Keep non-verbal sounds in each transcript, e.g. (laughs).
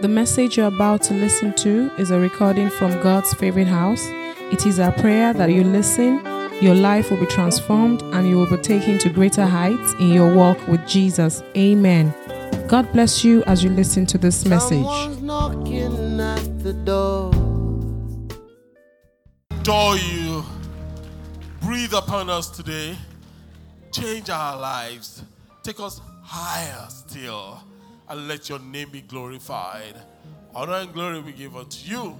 The message you're about to listen to is a recording from God's favorite house. It is our prayer that you listen, your life will be transformed, and you will be taken to greater heights in your walk with Jesus. Amen. God bless you as you listen to this message. Someone's knocking at the door. adore you. Breathe upon us today. Change our lives. Take us higher still. And let your name be glorified. Honor and glory we give unto you.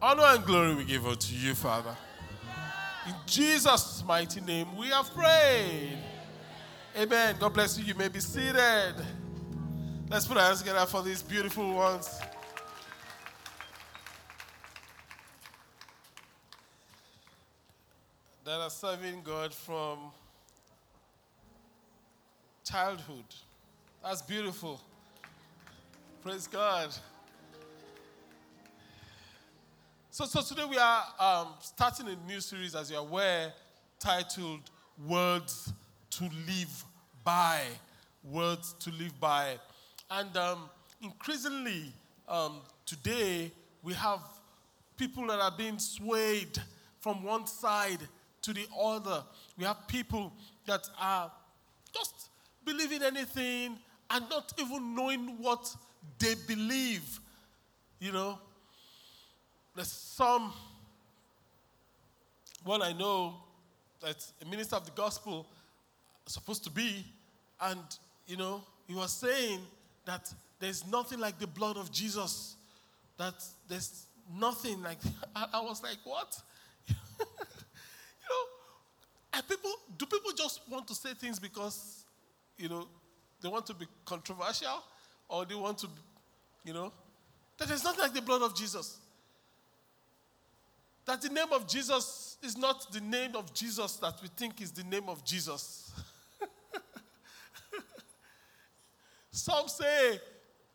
Honor and glory we give unto you, Father. In Jesus' mighty name we have prayed. Amen. God bless you. You may be seated. Let's put our hands together for these beautiful ones. that are serving God from childhood. That's beautiful. Praise God. So, so today we are um, starting a new series, as you're aware, titled Words to Live By. Words to Live By. And um, increasingly, um, today, we have people that are being swayed from one side to the other. We have people that are just believing anything and not even knowing what they believe. You know, there's some, one I know that's a minister of the gospel supposed to be, and you know, he was saying that there's nothing like the blood of Jesus. That there's nothing like. (laughs) I, was like, what? (laughs) you know, people do people just want to say things because you know they want to be controversial or they want to, you know, that there's nothing like the blood of Jesus. That the name of Jesus is not the name of Jesus that we think is the name of Jesus. (laughs) Some say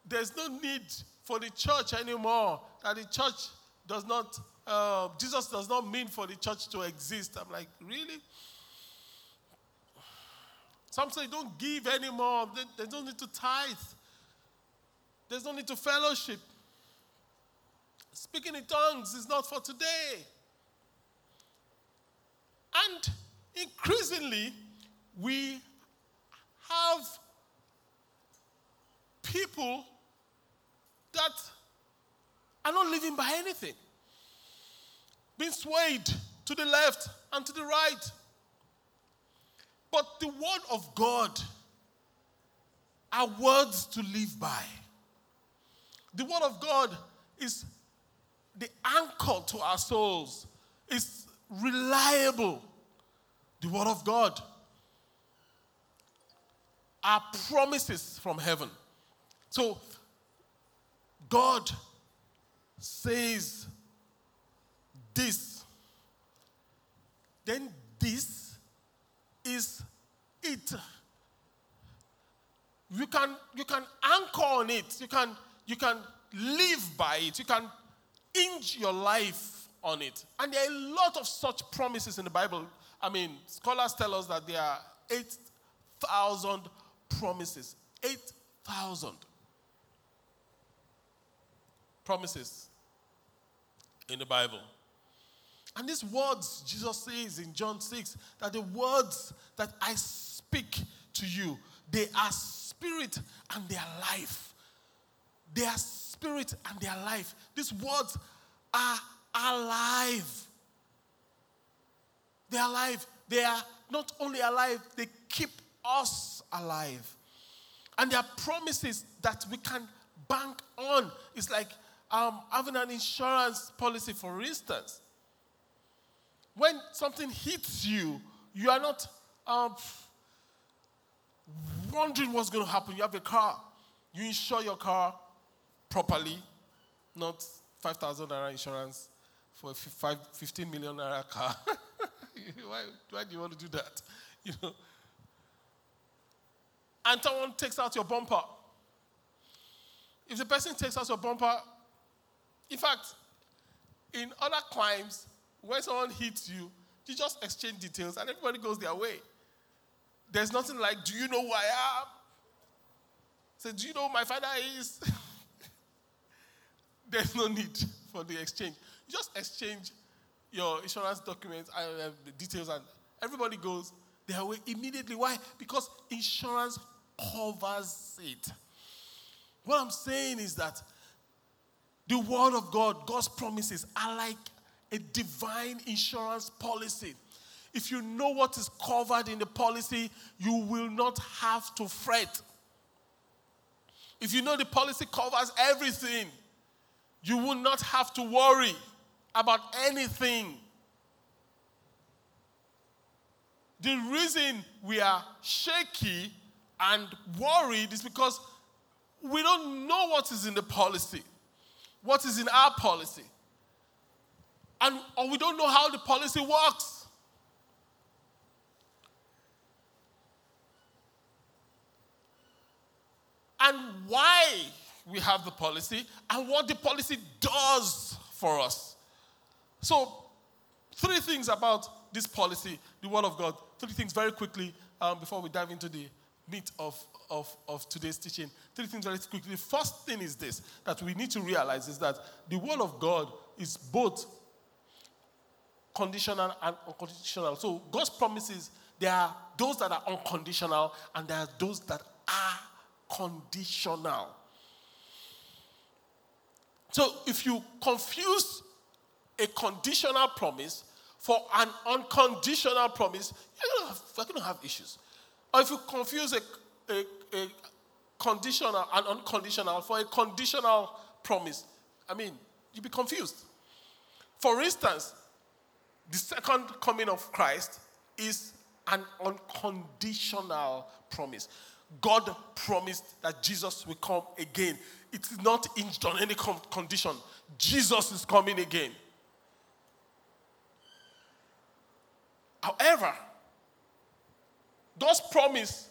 there's no need for the church anymore, that the church does not, uh, Jesus does not mean for the church to exist. I'm like, really? Some say don't give anymore. There- There's no need to tithe. There's no need to fellowship. Speaking in tongues is not for today. And increasingly, we have people that are not living by anything, being swayed to the left and to the right. But the word of God are words to live by. The word of God is the anchor to our souls, it's reliable. The word of God are promises from heaven. So, God says this, then this is it. You can, you can anchor on it, you can, you can live by it, you can hinge your life on it. And there are a lot of such promises in the Bible. I mean, scholars tell us that there are 8,000 promises. 8,000 promises in the Bible. And these words, Jesus says in John 6, that the words that I speak to you, they are spirit and they are life. They are spirit and they are life. These words are alive. They are alive. They are not only alive, they keep us alive. And there are promises that we can bank on. It's like um, having an insurance policy, for instance. When something hits you, you are not um, wondering what's going to happen. You have a car, you insure your car properly, not 5,000 naira insurance for a five, 15 million naira car. (laughs) why, why do you want to do that? (laughs) You know. And someone takes out your bumper. If the person takes out your bumper, in fact, in other crimes, when someone hits you, you just exchange details and everybody goes their way. There's nothing like, do you know who I am? Say, do you know my father is? (laughs) There's no need for the exchange. You just exchange your insurance documents and uh, the details, and everybody goes their way immediately. Why? Because insurance covers it. What I'm saying is that the word of God, God's promises, are like a divine insurance policy. If you know what is covered in the policy, you will not have to fret. If you know the policy covers everything, you will not have to worry about anything. The reason we are shaky and worried is because we don't know what is in the policy, what is in our policy, and or we don't know how the policy works. And why we have the policy and what the policy does for us. So, three things about this policy, the Word of God. Three things very quickly um, before we dive into the meat of, of, of today's teaching. Three things very quickly. The first thing is this that we need to realize is that the Word of God is both conditional and unconditional. So, God's promises, there are those that are unconditional and there are those that are conditional. So if you confuse a conditional promise for an unconditional promise, you're going to have, issues. Or if you confuse a, a, a conditional and unconditional for a conditional promise, I mean, you'll be confused. For instance, the second coming of Christ is an unconditional promise. God promised that Jesus will come again. It is not hinged on any condition. Jesus is coming again. However, God's promise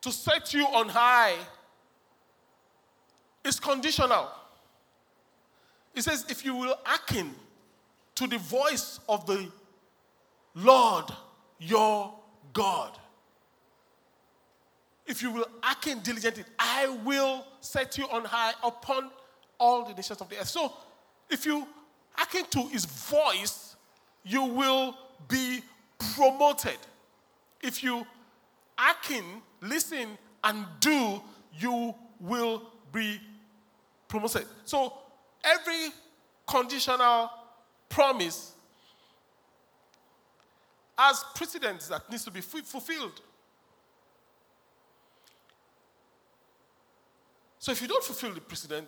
to set you on high is conditional. He says, if you will hearken to the voice of the Lord your God, if you will hearken diligently, I will set you on high upon all the nations of the earth. So, if you hearken to his voice, you will be promoted. If you hearken, listen, and do, you will be promoted. So, every conditional promise as precedents that needs to be fulfilled. So if you don't fulfill the precedent,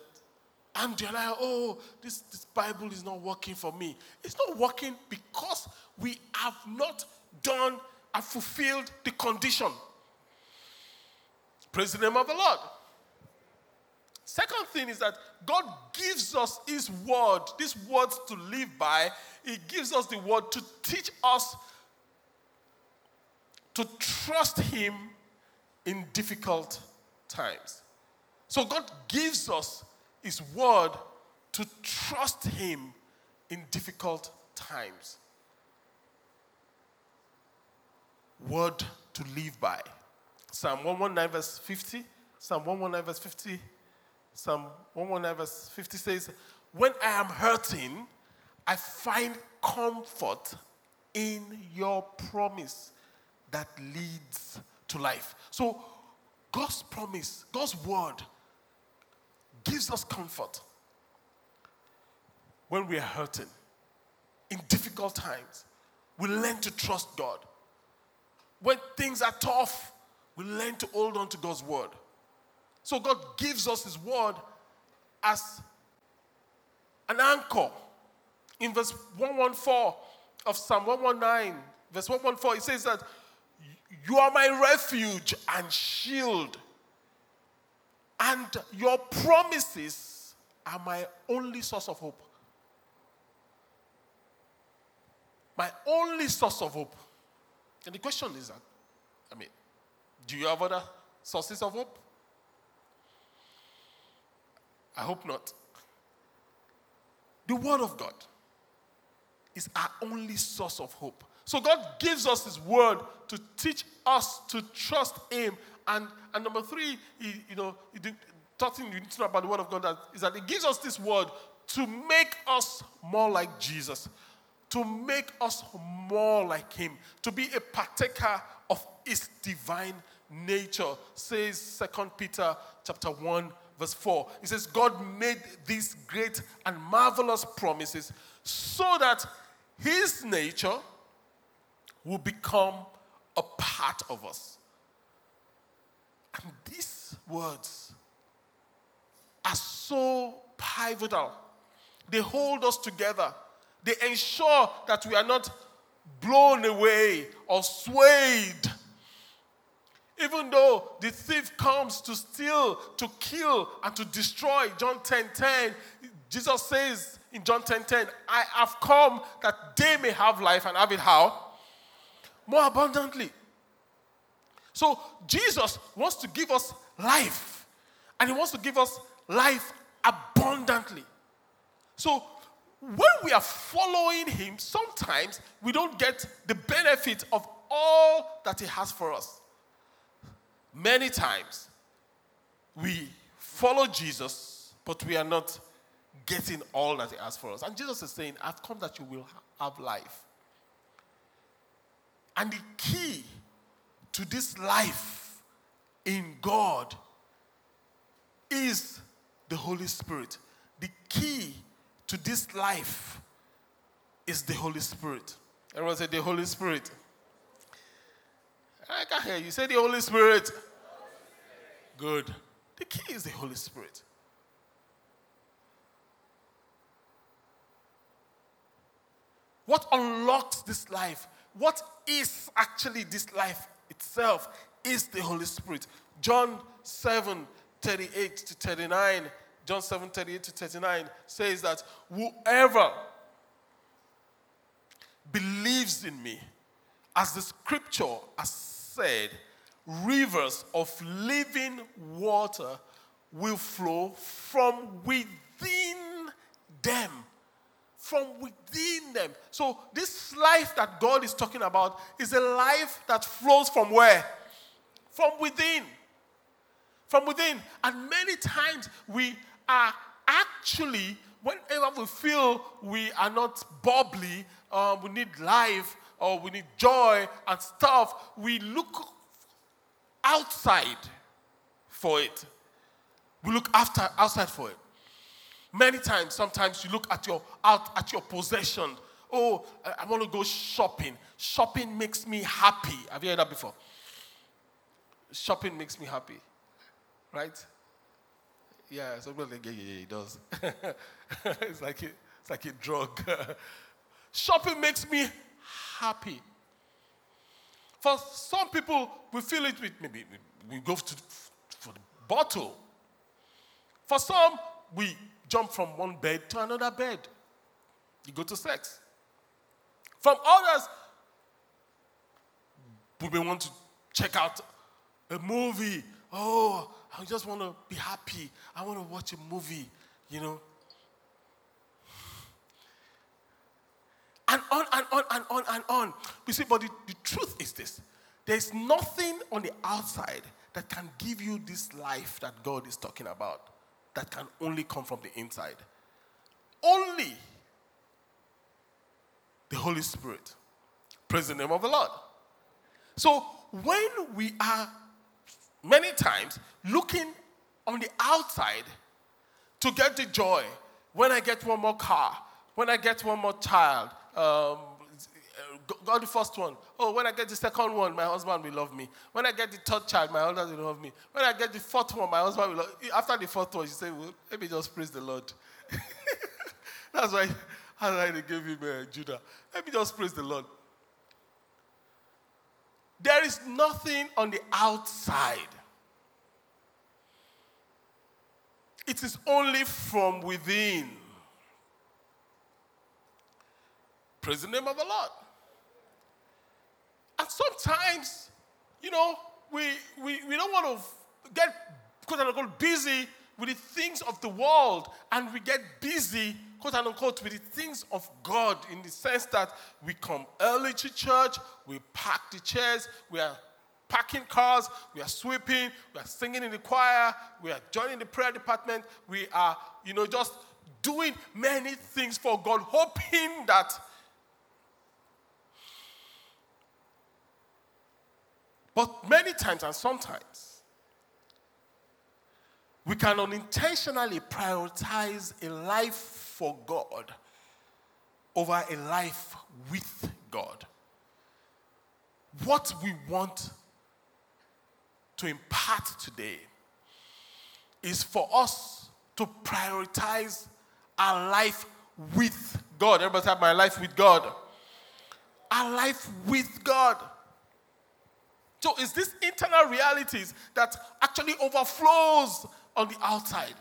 like, oh, this, this Bible is not working for me. It's not working because we have not done and fulfilled the condition. Praise the name of the Lord. Second thing is that God gives us His word, these words to live by. He gives us the word to teach us to trust Him in difficult times. So God gives us His word to trust Him in difficult times. Word to live by. Psalm 119, verse 50. Psalm 119, verse 50. Psalm 119, verse 50 says, When I am hurting, I find comfort in your promise that leads to life. So, God's promise, God's word gives us comfort when we are hurting, in difficult times. We learn to trust God. When things are tough, we learn to hold on to God's word. So God gives us His word as an anchor. In verse 114 of Psalm 119, verse 114, it says that you are my refuge and shield and your promises are my only source of hope. My only source of hope. And the question is that, I mean, do you have other sources of hope? I hope not. The Word of God is our only source of hope. So God gives us His Word to teach us to trust Him and, and number three, he, you know, he, third thing you need to know about the Word of God that, is that it gives us this word to make us more like Jesus, to make us more like Him, to be a partaker of His divine nature, says Second Peter chapter 1, verse 4. He says, God made these great and marvelous promises so that His nature will become a part of us. And these words are so pivotal. They hold us together. They ensure that we are not blown away or swayed. Even though the thief comes to steal, to kill, and to destroy, John 10 10, Jesus says in John 10 10, I have come that they may have life and have it how? More abundantly. So Jesus wants to give us life, and He wants to give us life abundantly. So when we are following Him, sometimes we don't get the benefit of all that He has for us. Many times we follow Jesus, but we are not getting all that He has for us. And Jesus is saying, I've come that you will have life. And the key to this life in God is the Holy Spirit. The key to this life is the Holy Spirit. Everyone say the Holy Spirit. I can hear you. Say the Holy Spirit. Good. The key is the Holy Spirit. What unlocks this life? What is actually this life itself? Is the Holy Spirit. John 7 38 to 39, John 7 38 to 39 says that whoever believes in me, as the scripture has said, rivers of living water will flow from within them. From within them. So, this life that God is talking about is a life that flows from where? From within from within. And many times we are actually, whenever we feel we are not bubbly, uh, we need life, or we need joy and stuff, we look outside for it. We look after outside for it. Many times, sometimes you look at your out at your possession. Oh, I want to go shopping. Shopping makes me happy. Have you heard that before? Shopping makes me happy right? Yeah, like, yeah, yeah, yeah, it does. (laughs) it's, like a, it's like a drug. (laughs) Shopping makes me happy. For some people, we feel it with maybe we go to, for the bottle. For some, we jump from one bed to another bed. You go to sex. From others, we may want to check out a movie. Oh, I just want to be happy. I want to watch a movie, you know. And on and on and on and on. You see, but the, the truth is this there's nothing on the outside that can give you this life that God is talking about that can only come from the inside. Only the Holy Spirit. Praise the name of the Lord. So when we are many times looking on the outside to get the joy. When I get one more car, when I get one more child, um, got the first one. Oh, when I get the second one, my husband will love me. When I get the third child, my husband will love me. When I get the fourth one, my husband will love me. After the fourth one, you say, well, let me just praise the Lord. (laughs) that's why, that's why they gave him uh, Judah. Let me just praise the Lord. There is nothing on the outside. It is only from within. Praise the name of the Lord. And sometimes, you know, we, we, we don't want to get quote unquote busy with the things of the world and we get busy quote unquote, with the things of God in the sense that we come early to church, we pack the chairs, we are packing cars, we are sweeping, we are singing in the choir, we are joining the prayer department, we are, you know, just doing many things for God, hoping that But many times and sometimes, we can unintentionally prioritize a life for God over a life with God. What we want to impart today is for us to prioritize our life with God. Everybody have my life with God. Our life with God. So it's these internal realities that actually overflows on the outside.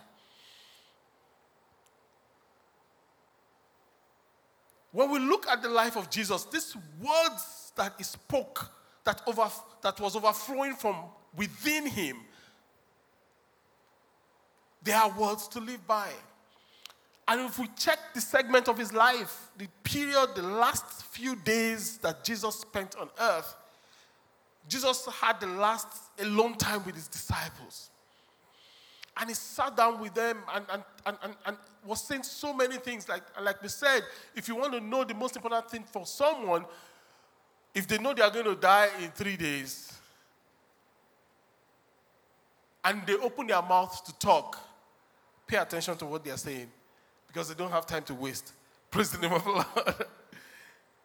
When we look at the life of Jesus, these words that he spoke, that, over, that was overflowing from within him, they are words to live by. And if we check the segment of his life, the period, the last few days that Jesus spent on earth, Jesus had the last alone time with his disciples. And he sat down with them and, and, and, and, and was saying so many things. Like, like we said, if you want to know the most important thing for someone, if they know they are going to die in three days, and they open their mouth to talk, pay attention to what they are saying because they don't have time to waste. (laughs) Praise the name of the Lord.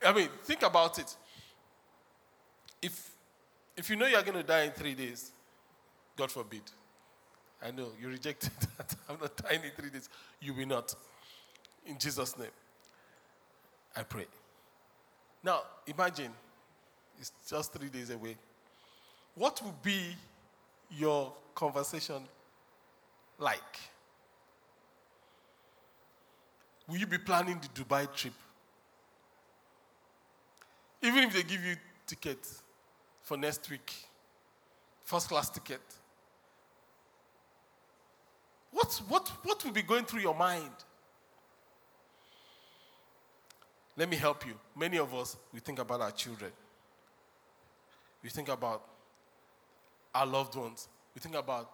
I mean, think about it. If if you know you're going to die in three days, God forbid. I know you rejected (laughs) that. I'm not dying in three days. You will not. In Jesus' name, I pray. Now, imagine it's just three days away. What would be your conversation like? Will you be planning the Dubai trip? Even if they give you tickets, for next week. First class ticket. What, what, what will be going through your mind? Let me help you. Many of us, we think about our children. We think about our loved ones. We think about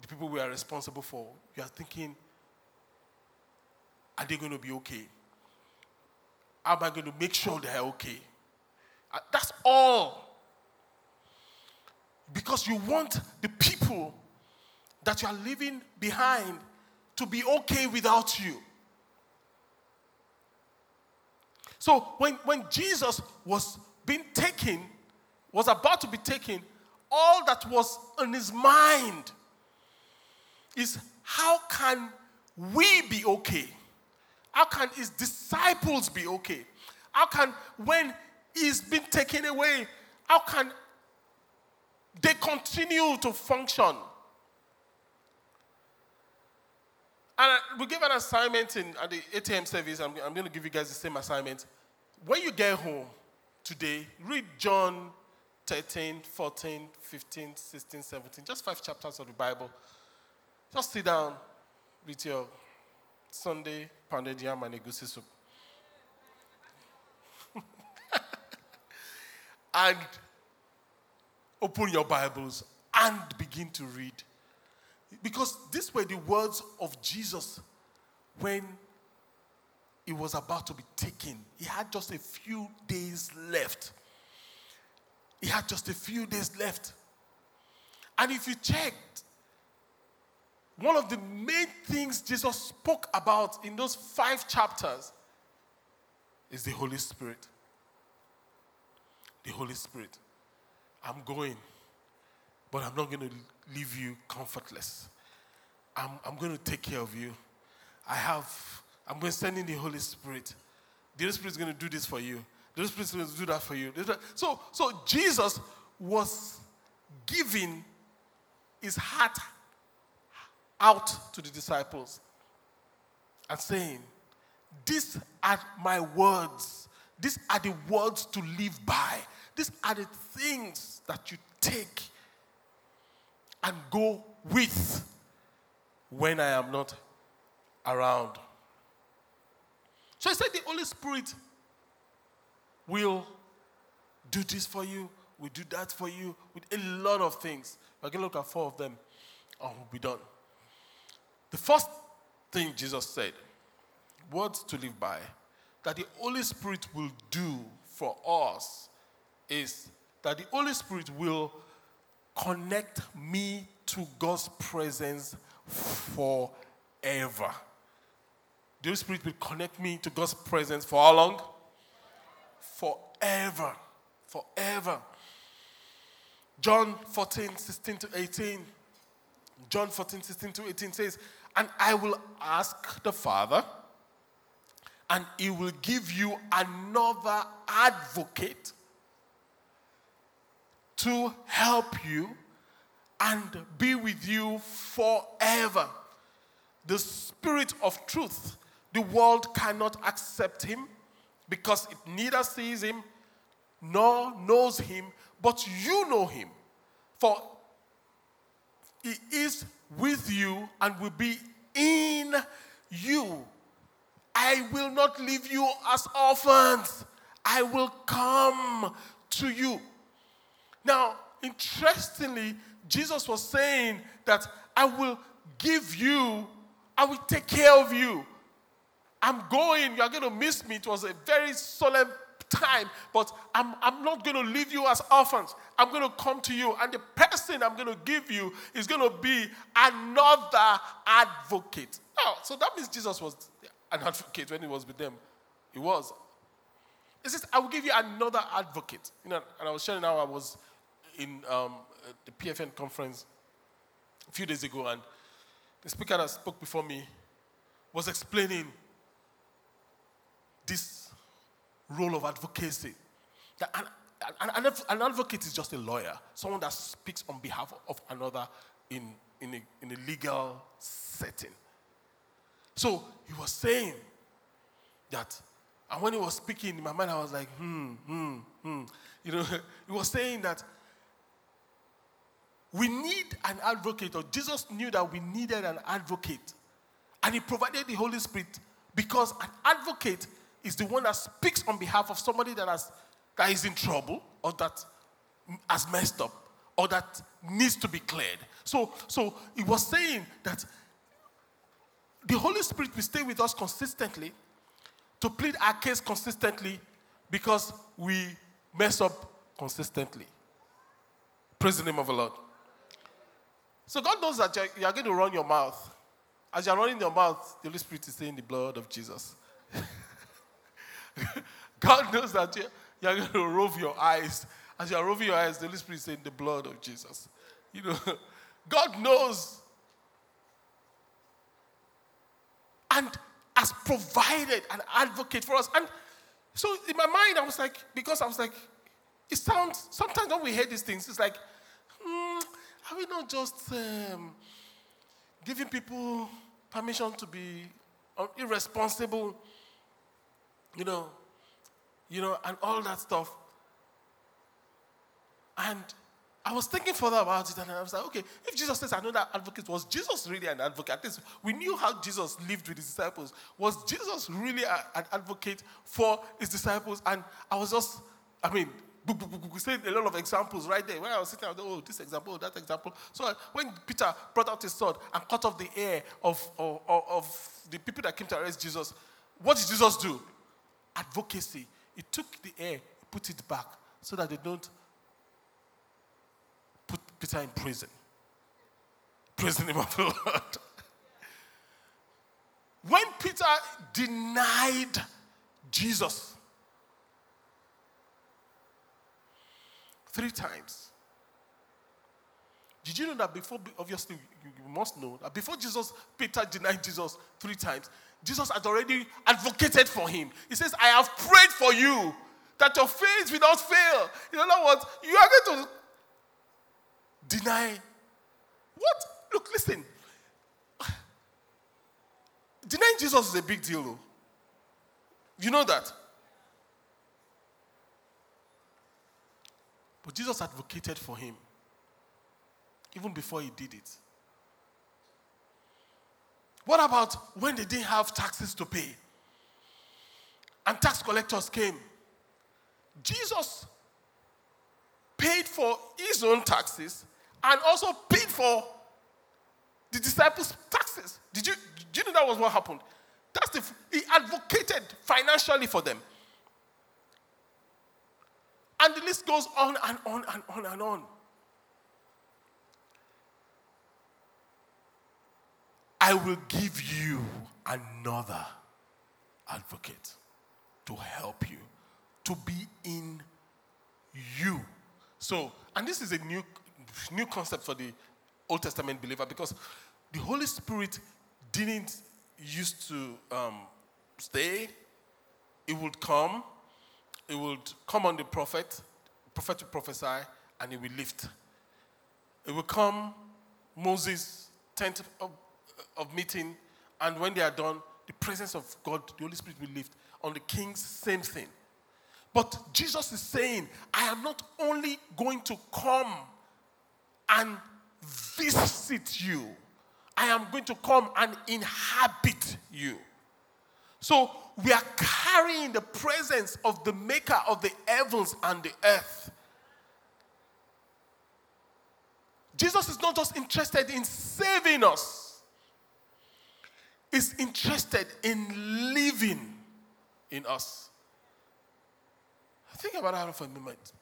the people we are responsible for. We are thinking, are they going to be okay? How am I going to make sure they are okay? Uh, that's all because you want the people that you are leaving behind to be okay without you. So when, when Jesus was being taken, was about to be taken, all that was in his mind is how can we be okay? How can his disciples be okay? How can, when he's been taken away, how can they continue to function. And we give an assignment in at the ATM service. I'm, I'm going to give you guys the same assignment. When you get home today, read John 13, 14, 15, 16, 17, just five chapters of the Bible. Just sit down with your Sunday pounded yam and egusi soup. (laughs) and open your Bibles and begin to read. Because these were the words of Jesus when he was about to be taken. He had just a few days left. He had just a few days left. And if you checked, one of the main things Jesus spoke about in those five chapters is the Holy Spirit. The Holy Spirit. I'm going, but I'm not going to leave you comfortless. I'm, I'm going to take care of you. I have, I'm going to send in the Holy Spirit. The Holy Spirit is going to do this for you. The Holy Spirit is going to do that for you. So, so Jesus was giving his heart out to the disciples and saying, These are my words. These are the words to live by. These are the things that you take and go with when I am not around. So I said the Holy Spirit will do this for you, We do that for you with a lot of things. Going to look at four of them and we'll be done. The first thing Jesus said, words to live by, that the Holy Spirit will do for us is that the Holy Spirit will connect me to God's presence forever. The Holy Spirit will connect me to God's presence for how long? Forever. Forever. John 14, 16 to 18. John 14, 16 to 18 says, And I will ask the Father, and he will give you another advocate to help you and be with you forever. The Spirit of truth, the world cannot accept him because it neither sees him nor knows him, but you know him. For he is with you and will be in you. I will not leave you as orphans. I will come to you. Now, interestingly, Jesus was saying that I will give you, I will take care of you. I'm going, you're going to miss me. It was a very solemn time, but I'm, I'm not going to leave you as orphans. I'm going to come to you, and the person I'm going to give you is going to be another advocate. So that means Jesus was an advocate when he was with them. He was. He says, I will give you another advocate. You know, and I was sharing how I was in um, the PFN conference a few days ago, and the speaker that spoke before me was explaining this role of advocacy. That an, an, an, advocate is just a lawyer, someone that speaks on behalf of another in, in, a, in a legal setting. So he was saying that, and when he was speaking in my mind, I was like, hmm, hmm, hmm. You know, (laughs) he was saying that we need an advocate, or Jesus knew that we needed an advocate. And he provided the Holy Spirit because an advocate is the one that speaks on behalf of somebody that, has, that is in trouble or that has messed up or that needs to be cleared. So, so he was saying that the Holy Spirit will stay with us consistently to plead our case consistently because we mess up consistently. Praise the name of the Lord. So God knows that you are going to run your mouth. As you're running your mouth, the Holy Spirit is saying the blood of Jesus. (laughs) God knows that you're going to rove your eyes. As you're roving your eyes, the Holy Spirit is saying the blood of Jesus. You know, (laughs) God knows and has provided an advocate for us. And so in my mind, I was like, because I was like, it sounds, sometimes when we hear these things, it's like, are we not just um, giving people permission to be irresponsible, you know, you know, and all that stuff? And I was thinking further about it, and I was like, okay, if Jesus says another advocate, was Jesus really an advocate? At least we knew how Jesus lived with his disciples. Was Jesus really a, an advocate for his disciples? And I was just, I mean, saying a lot of examples right there. When I was sitting, I was oh, this example, that example. So uh, when Peter brought out his sword and cut off the ear of, of, of the people that came to arrest Jesus, what did Jesus do? Advocacy. He took the he put it back so that they don't put Peter in prison. Praise the of the Lord. (laughs) When Peter denied Jesus three times, did you know that before, obviously, you, must know that before Jesus, Peter denied Jesus three times, Jesus had already advocated for him. He says, I have prayed for you that your faith will not fail. In other words, you are going to Deny. What? Look, listen. (sighs) Denying Jesus is a big deal, though. You know that? But Jesus advocated for him even before he did it. What about when they didn't have taxes to pay? And tax collectors came. Jesus paid for his own taxes and also paid for the disciples' taxes. Did you, did you know that was what happened? That's the, he advocated financially for them. And the list goes on and on and on and on. I will give you another advocate to help you, to be in you. So, and this is a new, new concept for the Old Testament believer because the Holy Spirit didn't used to um, stay. It would come. It would come on the prophet. Prophet to prophesy, and it will lift. It will come. Moses tent of, of meeting, and when they are done, the presence of God, the Holy Spirit will lift. On the kings, same thing. But Jesus is saying, I am not only going to come and visit you, I am going to come and inhabit you. So we are carrying the presence of the maker of the heavens and the earth. Jesus is not just interested in saving us, he's interested in living in us. Think about that for a moment.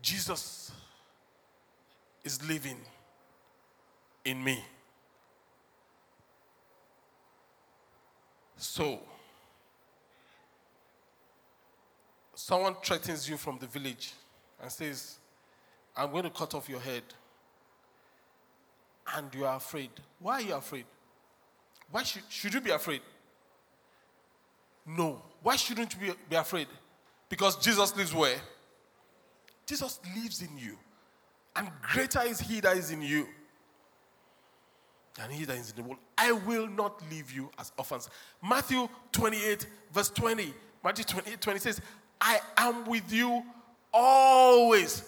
Jesus is living in me. So, someone threatens you from the village and says, I'm going to cut off your head. And you are afraid. Why are you afraid? Why should, should you be afraid? No. Why shouldn't you be, be afraid? Because Jesus lives where? Jesus lives in you. And greater is he that is in you than he that is in the world. I will not leave you as orphans. Matthew 28, verse 20. Matthew 28, 20 says, I am with you always,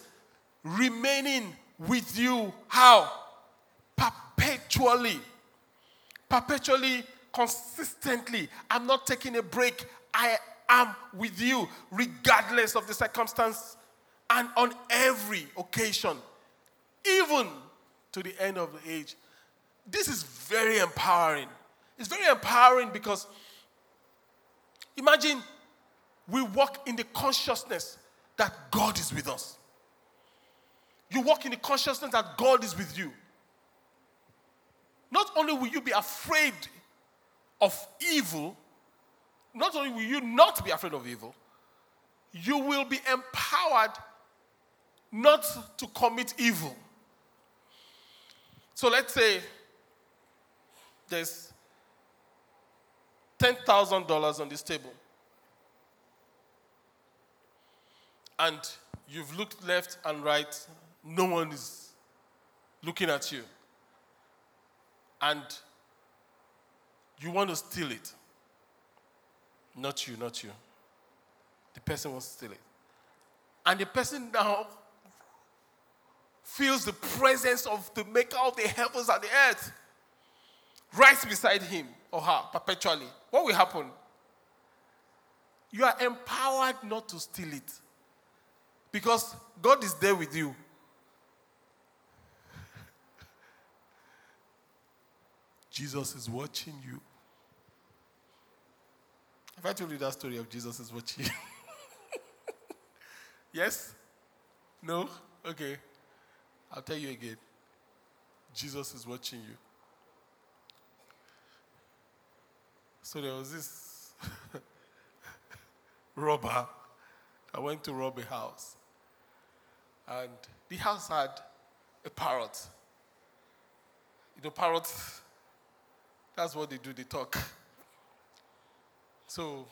remaining with you. How? Perpetually. Perpetually, consistently. I'm not taking a break. I am with you, regardless of the circumstance and on every occasion, even to the end of the age. This is very empowering. It's very empowering because imagine we walk in the consciousness that God is with us. You walk in the consciousness that God is with you. Not only will you be afraid of evil, not only will you not be afraid of evil, you will be empowered not to commit evil. So let's say there's $10,000 on this table. And you've looked left and right, no one is looking at you. And you want to steal it. Not you, not you. The person wants to steal it. And the person now feels the presence of the maker of the heavens and the earth right beside him or her perpetually, what will happen? You are empowered not to steal it because God is there with you. (laughs) Jesus is watching you. Have I told you that story of Jesus is watching you? (laughs) yes? No? Okay. I'll tell you again. Jesus is watching you. So there was this (laughs) robber that went to rob a house. And the house had a parrot. You know, parrots, that's what they do, they talk. So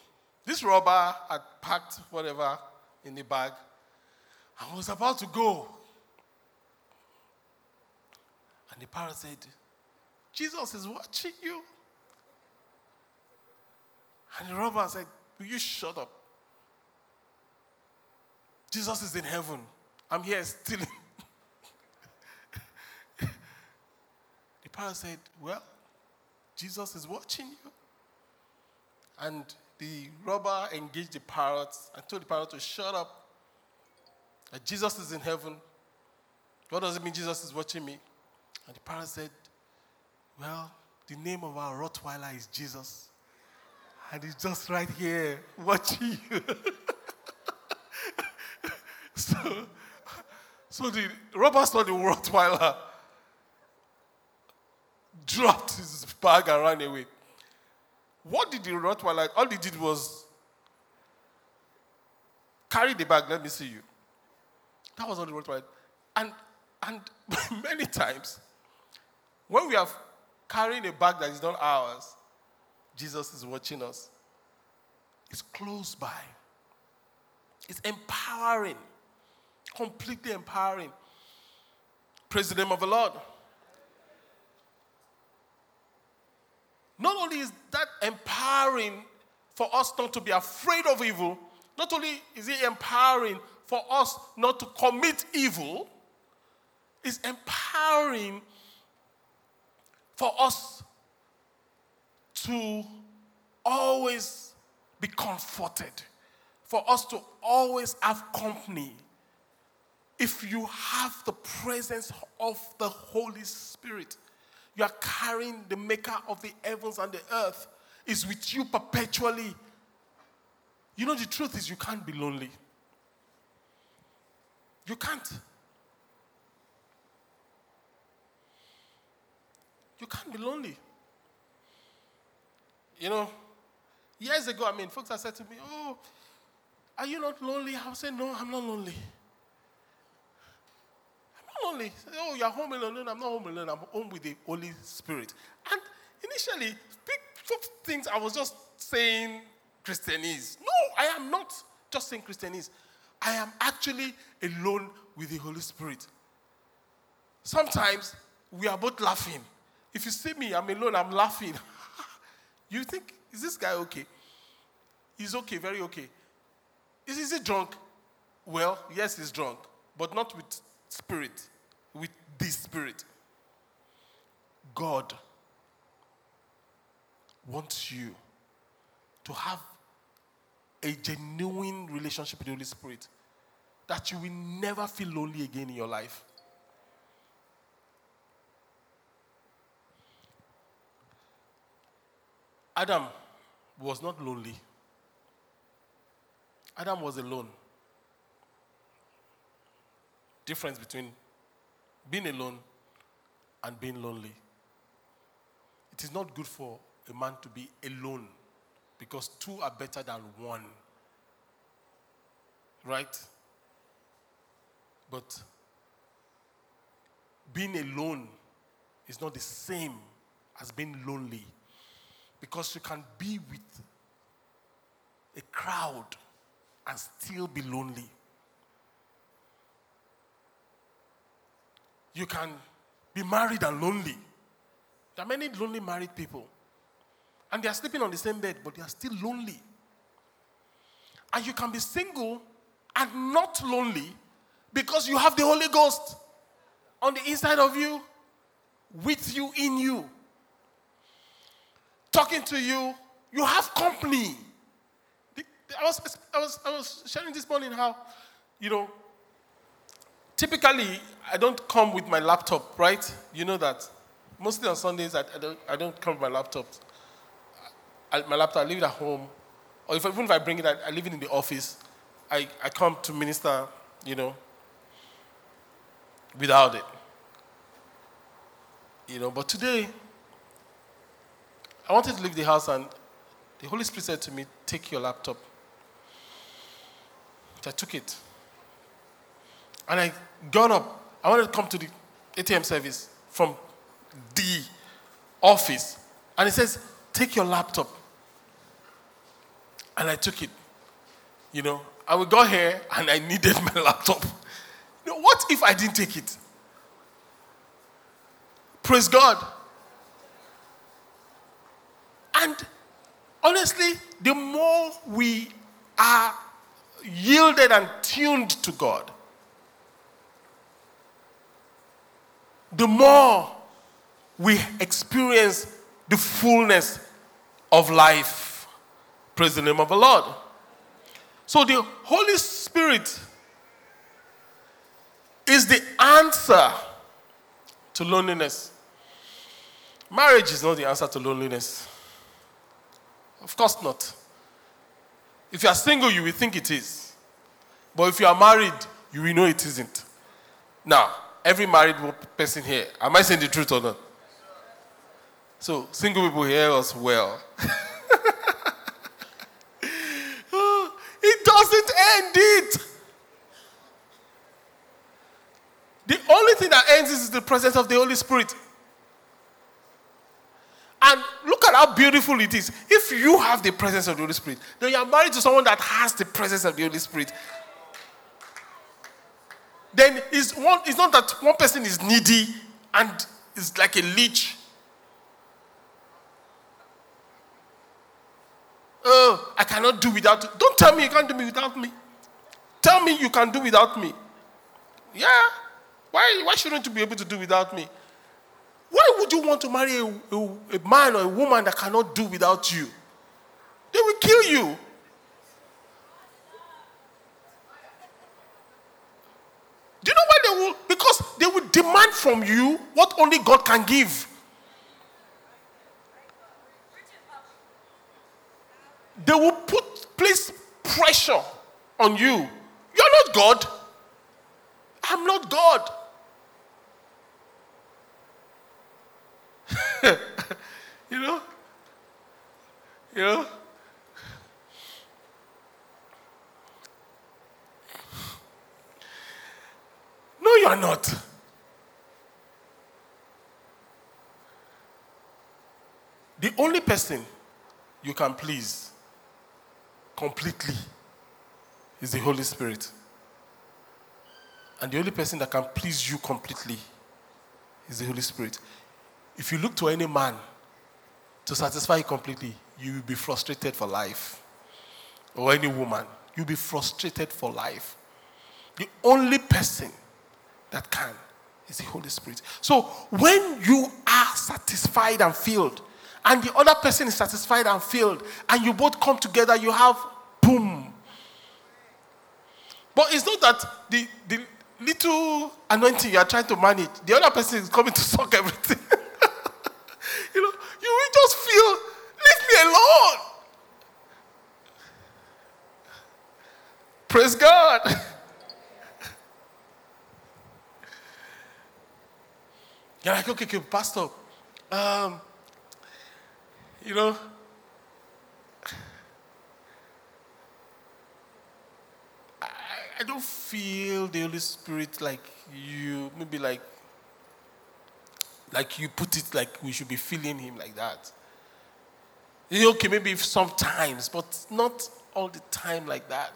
this robber had packed whatever in the bag and was about to go. And the parrot said, Jesus is watching you. And the robber said, Will you shut up? Jesus is in heaven. I'm here stealing. (laughs) the parrot said, Well, Jesus is watching you. And the robber engaged the parrot and told the parrot to shut up. that Jesus is in heaven. What does it mean Jesus is watching me? And the parent said, Well, the name of our Rottweiler is Jesus. And he's just right here watching you. (laughs) so, so the robber saw the Rottweiler, (laughs) dropped his bag and ran away. What did the Rottweiler, all he did was carry the bag, let me see you. That was all the Rottweiler. And, and (laughs) many times, when we are carrying a bag that is not ours, Jesus is watching us. It's close by. It's empowering, completely empowering. Praise the name of the Lord. Not only is that empowering for us not to be afraid of evil, not only is it empowering for us not to commit evil, it's empowering for us to always be comforted, for us to always have company. If you have the presence of the Holy Spirit, you are carrying the maker of the heavens and the earth, is with you perpetually. You know, the truth is, you can't be lonely. You can't. You can't be lonely. You know, years ago, I mean, folks have said to me, Oh, are you not lonely? I say, No, I'm not lonely. I'm not lonely. Say, oh, you're home alone. I'm not home alone. I'm home with the Holy Spirit. And initially, big things I was just saying Christianese. No, I am not just saying Christianese. I am actually alone with the Holy Spirit. Sometimes we are both laughing. If you see me, I'm alone, I'm laughing. (laughs) you think, is this guy okay? He's okay, very okay. Is, is he drunk? Well, yes, he's drunk, but not with spirit, with this spirit. God wants you to have a genuine relationship with the Holy Spirit that you will never feel lonely again in your life. Adam was not lonely. Adam was alone. Difference between being alone and being lonely. It is not good for a man to be alone because two are better than one. Right? But being alone is not the same as being lonely. Because you can be with a crowd and still be lonely. You can be married and lonely. There are many lonely married people. And they are sleeping on the same bed, but they are still lonely. And you can be single and not lonely because you have the Holy Ghost on the inside of you, with you, in you talking to you, you have company. I was, I was, I was sharing this morning how, you know, typically I don't come with my laptop, right? You know that. Mostly on Sundays, I, I don't, I don't come with my laptop. I, my laptop, I leave it at home. Or if, even if I bring it, I, I leave it in the office. I, I come to minister, you know, without it. You know, but today, I wanted to leave the house, and the Holy Spirit said to me, Take your laptop. So I took it. And I got up. I wanted to come to the ATM service from the office. And he says, Take your laptop. And I took it. You know, I would go here and I needed my (laughs) laptop. You know, what if I didn't take it? Praise God. And honestly, the more we are yielded and tuned to God, the more we experience the fullness of life. Praise the name of the Lord. So the Holy Spirit is the answer to loneliness. Marriage is not the answer to loneliness. Of course not. If you are single, you will think it is. But if you are married, you will know it isn't. Now, every married person here, am I saying the truth or not? So, single people hear us well. (laughs) it doesn't end it. The only thing that ends is the presence of the Holy Spirit. And look at how beautiful it is. If you have the presence of the Holy Spirit, then you are married to someone that has the presence of the Holy Spirit. Then it's, one, it's not that one person is needy and is like a leech. Oh, I cannot do without. you. Don't tell me you can't do me without me. Tell me you can do without me. Yeah. Why, why shouldn't you be able to do without me? Why would you want to marry a, a, a man or a woman that cannot do without you? They will kill you. Do you know why they will? Because they will demand from you what only God can give. They will put place pressure on you. You're not God. I'm not God. You know? You know? No, you are not. The only person you can please completely is the Holy Spirit. And the only person that can please you completely is the Holy Spirit. If you look to any man to satisfy you completely, you will be frustrated for life. Or any woman, you'll be frustrated for life. The only person that can is the Holy Spirit. So when you are satisfied and filled, and the other person is satisfied and filled, and you both come together, you have boom. But it's not that the, the little anointing you are trying to manage, the other person is coming to suck everything. (laughs) you will just feel, leave me alone. Praise God. (laughs) You're like, okay, okay, Pastor, um, you know, I, I don't feel the Holy Spirit like you, maybe like, like you put it like we should be feeling Him like that. Okay, maybe sometimes, but not all the time like that.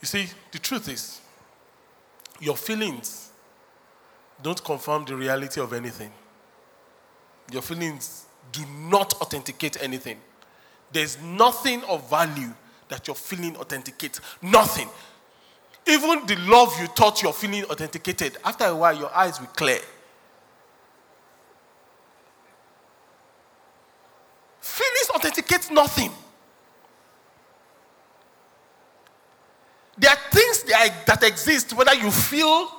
You see, the truth is, your feelings don't confirm the reality of anything. Your feelings do not authenticate anything. There's nothing of value that your feeling authenticates. Nothing. Even the love you thought you're feeling authenticated, after a while, your eyes will clear. Feelings authenticate nothing. There are things that exist whether you feel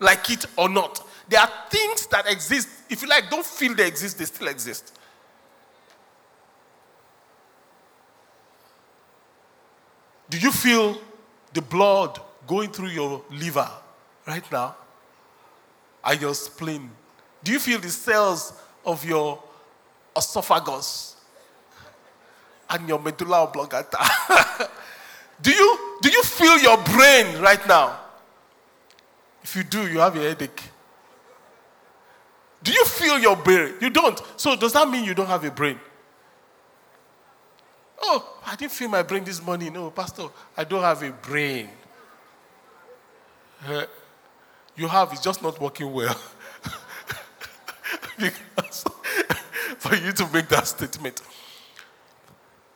like it or not. There are things that exist. If you like, don't feel they exist, they still exist. Do you feel the blood going through your liver right now? And your spleen? Do you feel the cells of your esophagus and your medulla oblongata? (laughs) do, you, do you feel your brain right now? If you do, you have a headache. Do you feel your brain? You don't. So does that mean you don't have a brain? Oh, I didn't feel my brain this morning. No, Pastor, I don't have a brain. Uh, you have, it's just not working well. (laughs) because (laughs) for you to make that statement.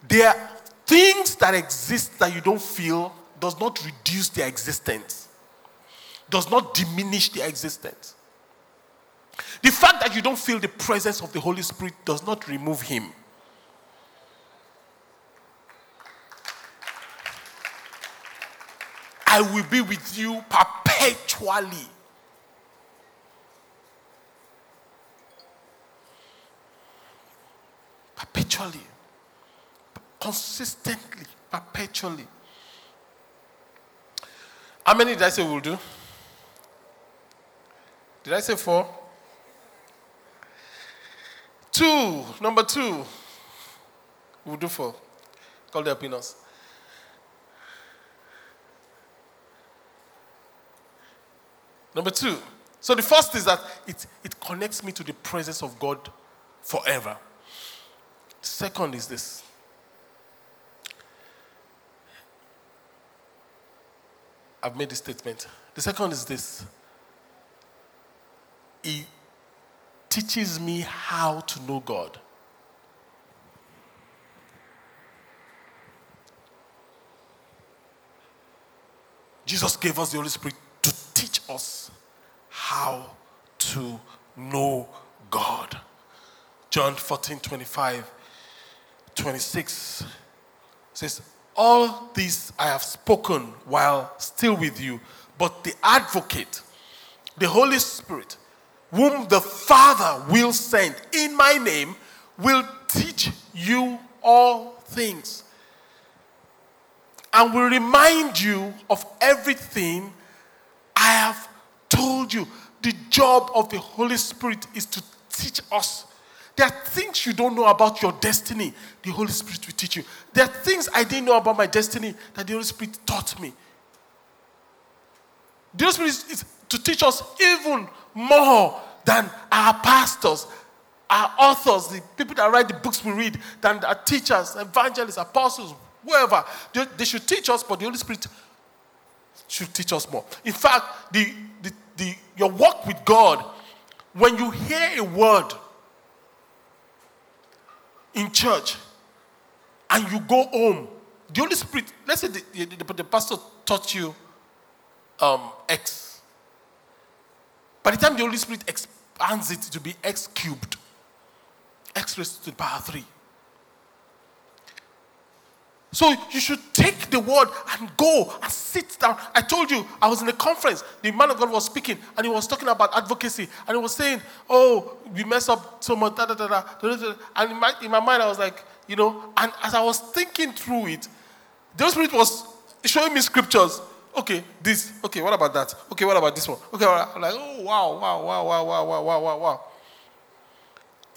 There are things that exist that you don't feel does not reduce their existence, does not diminish their existence. The fact that you don't feel the presence of the Holy Spirit does not remove him. I will be with you perpetually. Perpetually. Consistently. Perpetually. How many did I say we'll do? Did I say four? Two. Number two. We'll do four. Call the opinions. Number two. So the first is that it, it connects me to the presence of God forever. Second is this. I've made this statement. The second is this. It teaches me how to know God. Jesus gave us the Holy Spirit us how to know God. John 14, 25, 26 says, All this I have spoken while still with you, but the advocate, the Holy Spirit, whom the Father will send in my name, will teach you all things and will remind you of everything I have told you. The job of the Holy Spirit is to teach us. There are things you don't know about your destiny, the Holy Spirit will teach you. There are things I didn't know about my destiny that the Holy Spirit taught me. The Holy Spirit is to teach us even more than our pastors, our authors, the people that write the books we read, than our teachers, evangelists, apostles, whoever. They, they should teach us, but the Holy Spirit should teach us more. In fact, the, the, the, your walk with God, when you hear a word in church and you go home, the Holy Spirit, let's say the, the, the pastor taught you um, X. By the time the Holy Spirit expands it to be X cubed, X raised to the power 3. So you should take the word and go and sit down. I told you, I was in a conference. The man of God was speaking and he was talking about advocacy. And he was saying, Oh, we mess up so much. Da, da, da, da, da, da. And in my, in my mind, I was like, You know, and as I was thinking through it, the Holy Spirit was showing me scriptures. Okay, this. Okay, what about that? Okay, what about this one? Okay, I'm like, Oh, wow, wow, wow, wow, wow, wow, wow, wow, wow.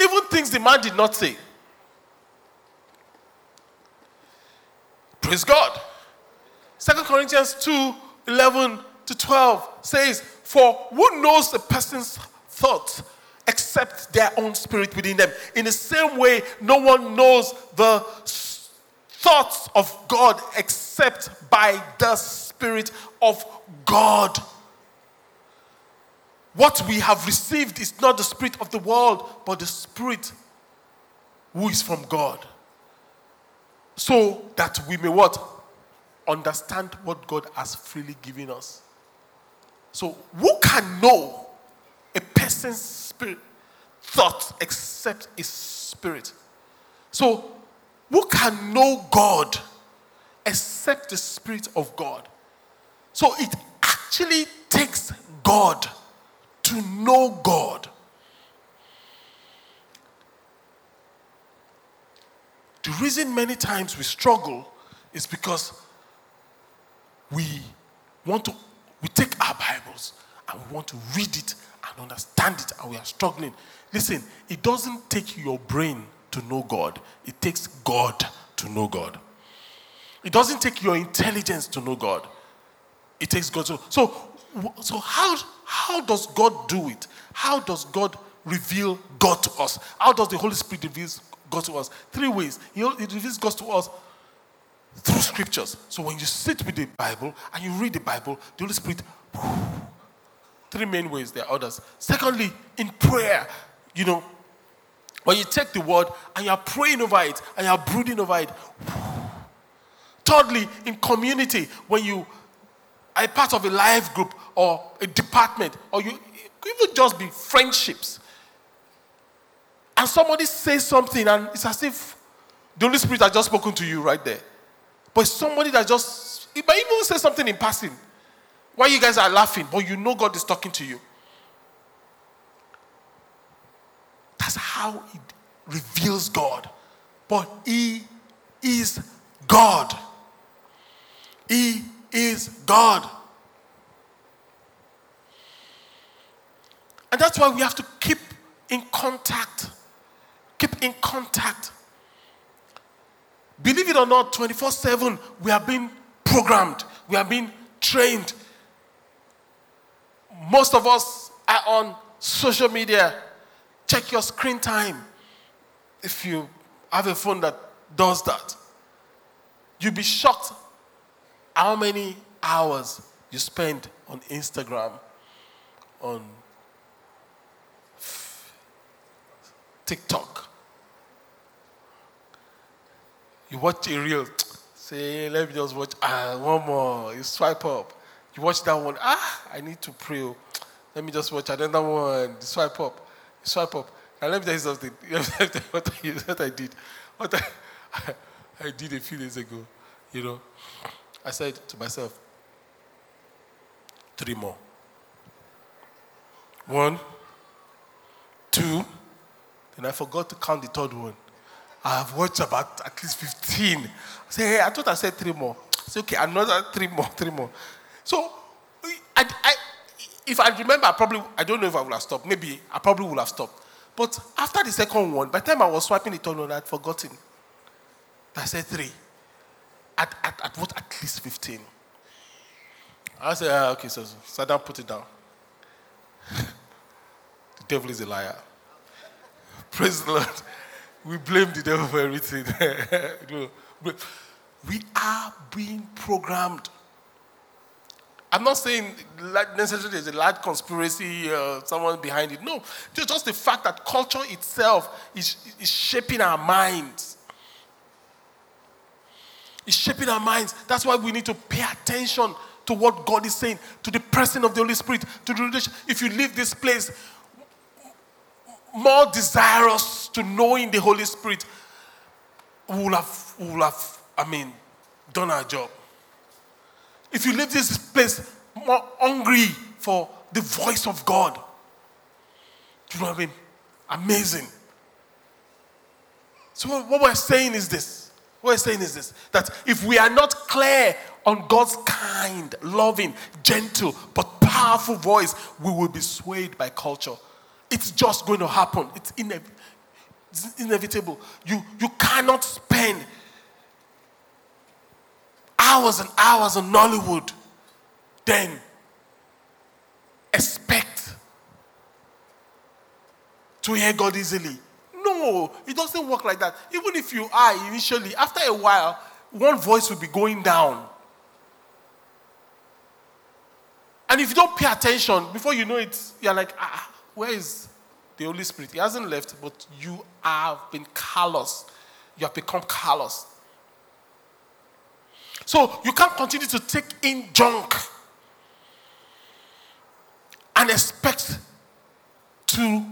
Even things the man did not say. Praise God. Second Corinthians 2 11 to 12 says, For who knows a person's thoughts except their own spirit within them? In the same way, no one knows the thoughts of God except by the Spirit of God. What we have received is not the Spirit of the world, but the Spirit who is from God so that we may what? Understand what God has freely given us. So, who can know a person's spirit thoughts except his spirit? So, who can know God except the Spirit of God? So, it actually takes God to know God. The reason many times we struggle is because we want to, we take our Bibles and we want to read it and understand it and we are struggling. Listen, it doesn't take your brain to know God, it takes God to know God. It doesn't take your intelligence to know God. It takes God to. So, so how, how does God do it? How does God reveal God to us? How does the Holy Spirit reveal God to us? Three ways. He, he reveals God to us through scriptures. So when you sit with the Bible and you read the Bible, the Holy Spirit, three main ways, there are others. Secondly, in prayer, you know, when you take the word and you are praying over it and you are brooding over it. Thirdly, in community, when you are part of a life group or a department, or you even just be friendships, and somebody says something, and it's as if the Holy Spirit has just spoken to you right there. But somebody that just, it might even say something in passing, Why you guys are laughing, but you know God is talking to you. That's how it reveals God. But He is God. He is God. And that's why we have to keep in contact. Keep in contact. Believe it or not, 24 7, we are being programmed, we are being trained. Most of us are on social media. Check your screen time if you have a phone that does that. You'll be shocked how many hours you spend on Instagram, on TikTok. You watch a reel, (tsk) say, let me just watch ah, one more. You swipe up. You watch that one, ah, I need to pray. oh. (tsk) Let me just watch another one. You swipe up. You swipe up. And let me tell you something. (laughs) What, I, (laughs) what I did. What I, (laughs) I did a few days ago. You know, I said to myself, three more. One, two, then I forgot to count the third one. I have watched about at least 15. I say, hey, I thought I said three more. I okay, another three more, three more. So, I, I, if I remember, I probably, I don't know if I would have stopped. Maybe I probably would have stopped. But after the second one, by the time I was swiping the third one, I had forgotten. I said three. At, at, at what? At least 15. I said, ah, okay, so, so down, put it down. (laughs) the devil is a liar. Praise the Lord. We blame the devil for everything. (laughs) We are being programmed. I'm not saying necessarily there's a large conspiracy, uh, someone behind it. No, just just the fact that culture itself is, is shaping our minds. It's shaping our minds. That's why we need to pay attention to what God is saying, to the person of the Holy Spirit, to the. If you leave this place more desirous to knowing the Holy Spirit, we will have, we will have, I mean, done our job. If you leave this place more hungry for the voice of God, do you know what I mean? Amazing. So, what we're saying is this. What we're saying is this that if we are not clear on God's kind, loving, gentle, but powerful voice, we will be swayed by culture. It's just going to happen. It's, it's inevitable. You, you cannot spend hours and hours on Nollywood, then expect to hear God easily. No, it doesn't work like that. Even if you are initially, after a while, one voice will be going down. And if you don't pay attention, before you know it, you're like, ah, where is the Holy Spirit? He hasn't left, but you have been callous. You have become callous. So you can't continue to take in junk and expect to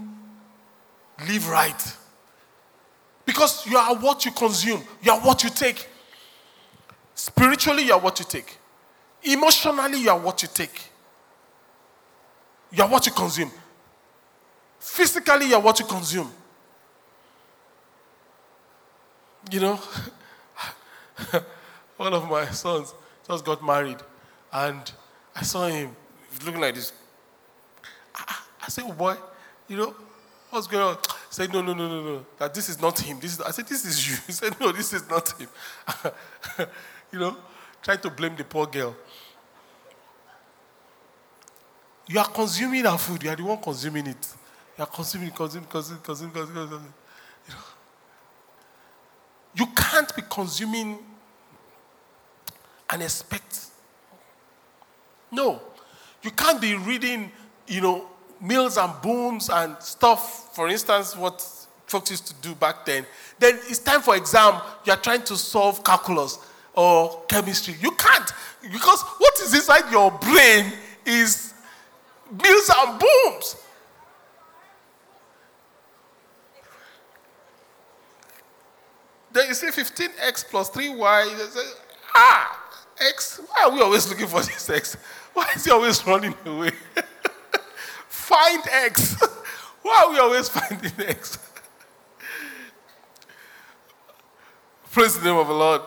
live right. Because you are what you consume, you are what you take. Spiritually, you are what you take. Emotionally, you are what you take. You are what you consume. Physically, you are what you consume. You know, (laughs) one of my sons just got married, and I saw him looking like this. I, I said, oh boy, you know, what's going on? He said, no, no, no, no, no, that this is not him. This is, I said, this is you. (laughs) He said, no, this is not him. (laughs) you know, trying to blame the poor girl. You are consuming our food. You are the one consuming it. You are consuming, consuming, consuming, consuming, consuming. consuming. You, know, you can't be consuming and expect. No. You can't be reading, you know, Mills and Boons and stuff, for instance, what folks used to do back then. Then it's time for exam, you are trying to solve calculus or chemistry. You can't, because what is inside your brain is Mills and Boons. Then you see 15x plus 3y. They say, ah, x. Why are we always looking for this x? Why is he always running away? (laughs) Find X. (laughs) Why are we always finding X? (laughs) Praise the name of the Lord.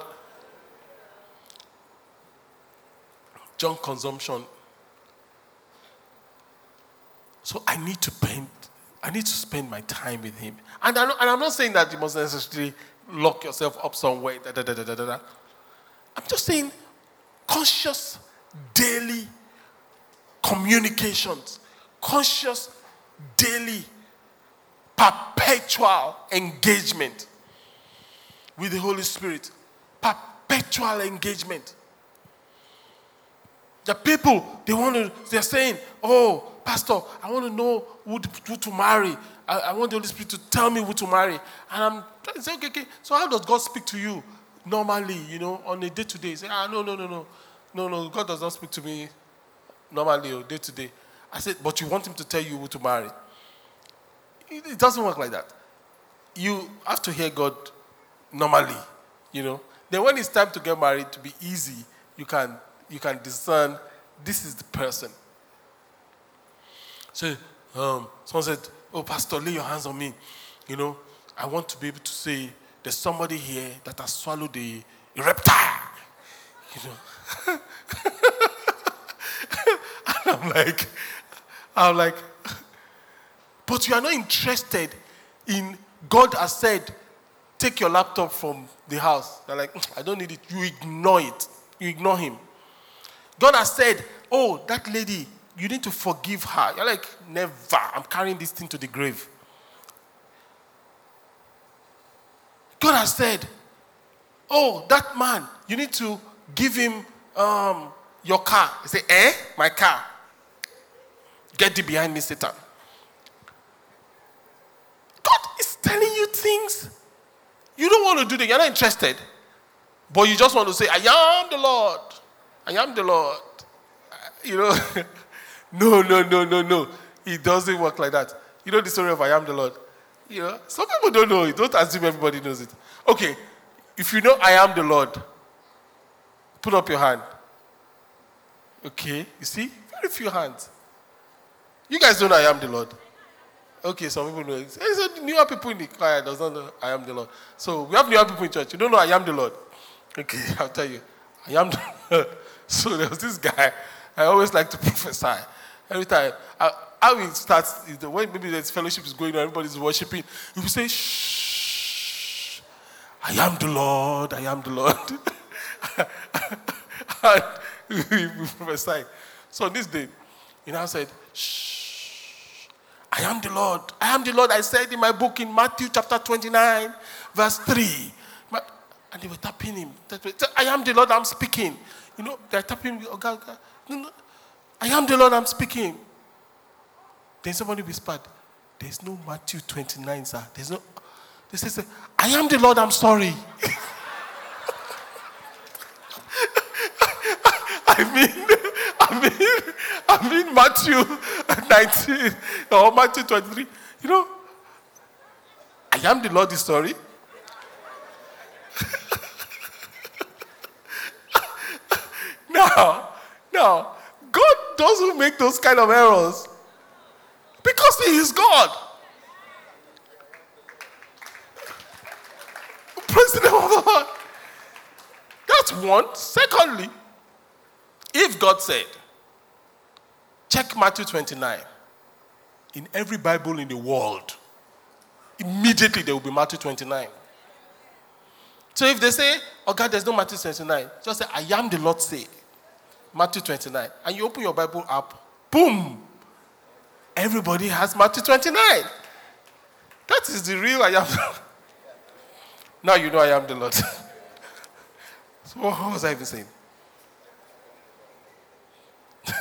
Junk consumption. So I need to spend, I need to spend my time with him. And I'm, not, and I'm not saying that you must necessarily lock yourself up somewhere. Da, da, da, da, da, da. I'm just saying conscious daily communications, conscious daily perpetual engagement with the Holy Spirit. Perpetual engagement. The people, they want to, they're saying, Oh, Pastor, I want to know who to, who to marry. I, I, want the Holy Spirit to tell me who to marry. And I'm trying to say, okay, okay. So how does God speak to you normally, you know, on a day to day? Say, ah, no, no, no, no. No, no, God does not speak to me normally or day to day. I said, but you want him to tell you who to marry. It, it doesn't work like that. You have to hear God normally, you know. Then when it's time to get married to be easy, you can you can discern this is the person. So um, someone said, Oh, Pastor, lay your hands on me. You know, I want to be able to say there's somebody here that has swallowed a, a reptile. You know. (laughs) and I'm like, I'm like, but you are not interested in God has said, take your laptop from the house. They're like, I don't need it. You ignore it. You ignore him. God has said, Oh, that lady, you need to forgive her. You're like, Never. I'm carrying this thing to the grave. God has said, Oh, that man, you need to give him um, your car. He say, Eh? My car. Get thee behind me, Satan. God is telling you things. You don't want to do that. You're not interested. But you just want to say, I am the Lord. I am the Lord. You know, (laughs) no, no, no, no, no. It doesn't work like that. You know the story of I am the Lord. You know, some people don't know it. Don't assume everybody knows it. Okay, if you know I am the Lord, put up your hand. Okay, you see, very few hands. You guys don't know I am the Lord. Okay, some people know. There's newer people in the choir does not know I am the Lord. So we have newer people in church. You don't know I am the Lord. Okay, (laughs) I'll tell you. I am the (laughs) Lord. (laughs) So there was this guy. I always like to (laughs) prophesy. Every time. I, how it starts, the way maybe this fellowship is going on, everybody's worshiping. You say, shh. I am the Lord. I am the Lord. (laughs) and we prophesy. So this day, you know, I said, shh. I am the Lord. I am the Lord. I said in my book in Matthew chapter 29, verse 3. And they were tapping him. I am the Lord, I'm speaking. You know, they're tapping me. Oh, okay, okay. No, no. I am the Lord, I'm speaking. Then somebody whispered, There's no Matthew 29, sir. There's no. They say, I am the Lord, I'm sorry. (laughs) I mean, I mean, I mean Matthew 19 or Matthew 23. You know, I am the Lord is sorry. (laughs) now, no. God doesn't make those kind of errors because He is God. Praise the name of the Lord. That's one. Secondly, if God said, check Matthew 29, in every Bible in the world, immediately there will be Matthew 29. So if they say, oh God, there's no Matthew 29, just say, I am the Lord say. Matthew 29. And you open your Bible up, boom! Everybody has Matthew 29. That is the real I am. (laughs) now you know I am the Lord. (laughs) so what was I even saying? (laughs)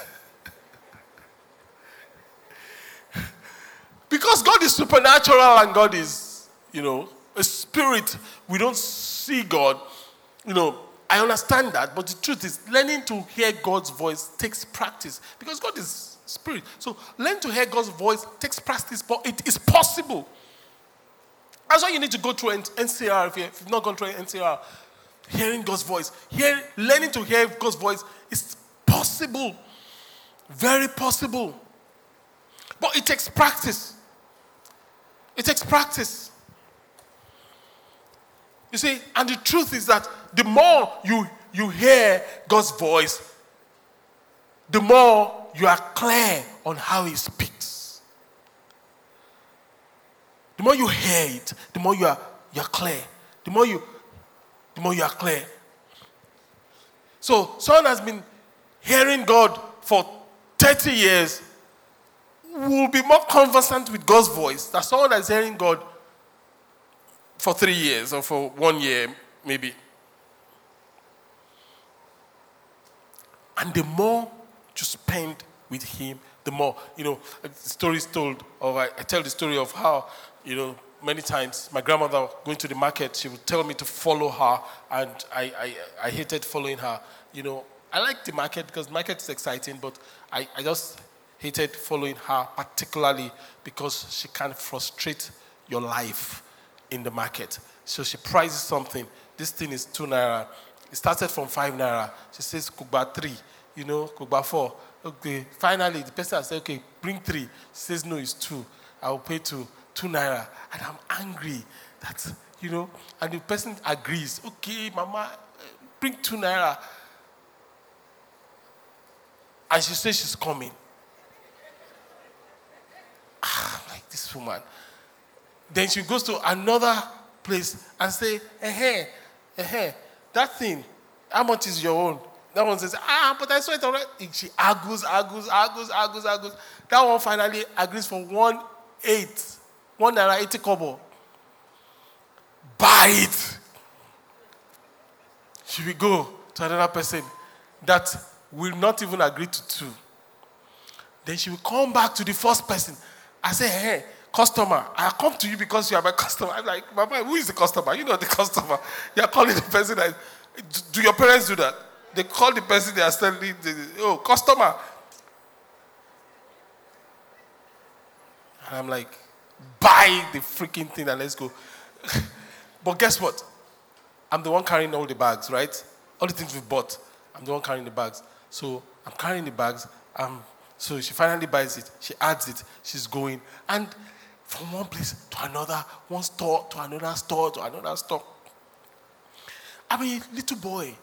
because God is supernatural and God is, you know, a spirit. We don't see God. You know, I understand that, but the truth is, learning to hear God's voice takes practice because God is spirit. So, learn to hear God's voice takes practice, but it is possible. That's why you need to go through NCR if, you, have not gone through NCR. Hearing God's voice, learning to hear God's voice is possible. Very possible. But it takes practice. It takes practice. You see, and the truth is that the more you, you hear God's voice, the more you are clear on how He speaks. The more you hear it, the more you are, you are clear. The more you, the more you are clear. So someone has been hearing God for 30 years will be more conversant with God's voice than someone that's hearing God for three years or for one year, maybe. And the more you spend with Him, the more, you know, stories told, or I, I tell the story of how, you know, many times my grandmother going to the market, she would tell me to follow her, and I, I, I hated following her. You know, I like the market because market is exciting, but I, I just hated following her, particularly because she can frustrate your life in the market. So she prices something. This thing is two naira. It started from five naira. She says kugba three, you know, kugba four. Okay. Finally, the person said, okay, bring three. She says no, it's two. I will pay two, two naira. And I'm angry that, you know, and the person agrees. Okay, mama, bring two naira. And she says she's coming. Ah, like this woman. Then she goes to another place and say, eh, eh, eh, that thing, how much is your own? That one says, ah, but I saw it already. She argues, argues, argues, argues, argues. That one finally agrees for one eight, one naira eighty kobo. Buy it. She will go to another person that will not even agree to two. Then she will come back to the first person I say, hey, customer, I come to you because you are my customer. I'm like, Mama, who is the customer? You know the (laughs) customer. You're calling the person that, do your parents do that? They call the person they are selling, the, oh, customer. And I'm like, buy the freaking thing and let's go. (laughs) but guess what? I'm the one carrying all the bags, right? All the things we bought. I'm the one carrying the bags. So I'm carrying the bags. Um, so she finally buys it. She adds it. She's going. And from one place to another, one store to another store to another store. I mean, little boy.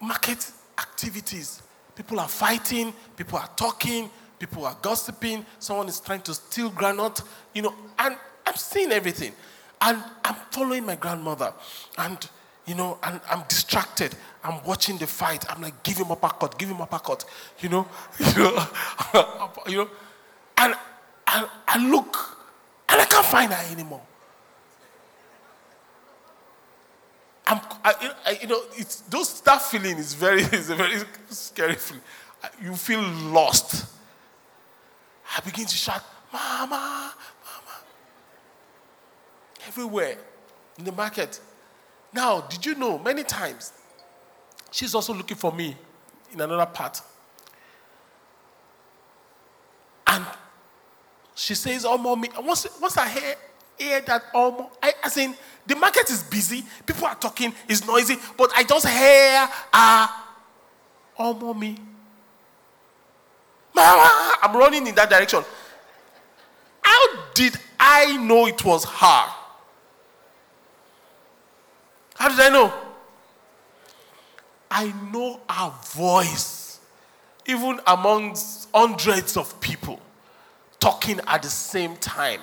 Market activities. People are fighting. People are talking. People are gossiping. Someone is trying to steal granite. You know, and I'm seeing everything. And I'm following my grandmother. And, you know, and I'm distracted. I'm watching the fight. I'm like, give him a uppercut, give him a uppercut. You know, (laughs) you know, (laughs) you know. And I, I look and I can't find her anymore. I'm, I, I, you know, it's, those, that feeling is very, (laughs) is a very scary feeling. You feel lost. I begin to shout, Mama, Mama. Everywhere in the market. Now, did you know many times she's also looking for me in another part? And she says, Oh, mommy, once, once I hear, hear that, oh, I, I in the market is busy, people are talking, it's noisy, but I just hear, ah, uh, oh, mommy. Mama, I'm running in that direction. How did I know it was her? How did I know? I know her voice, even amongst hundreds of people talking at the same time.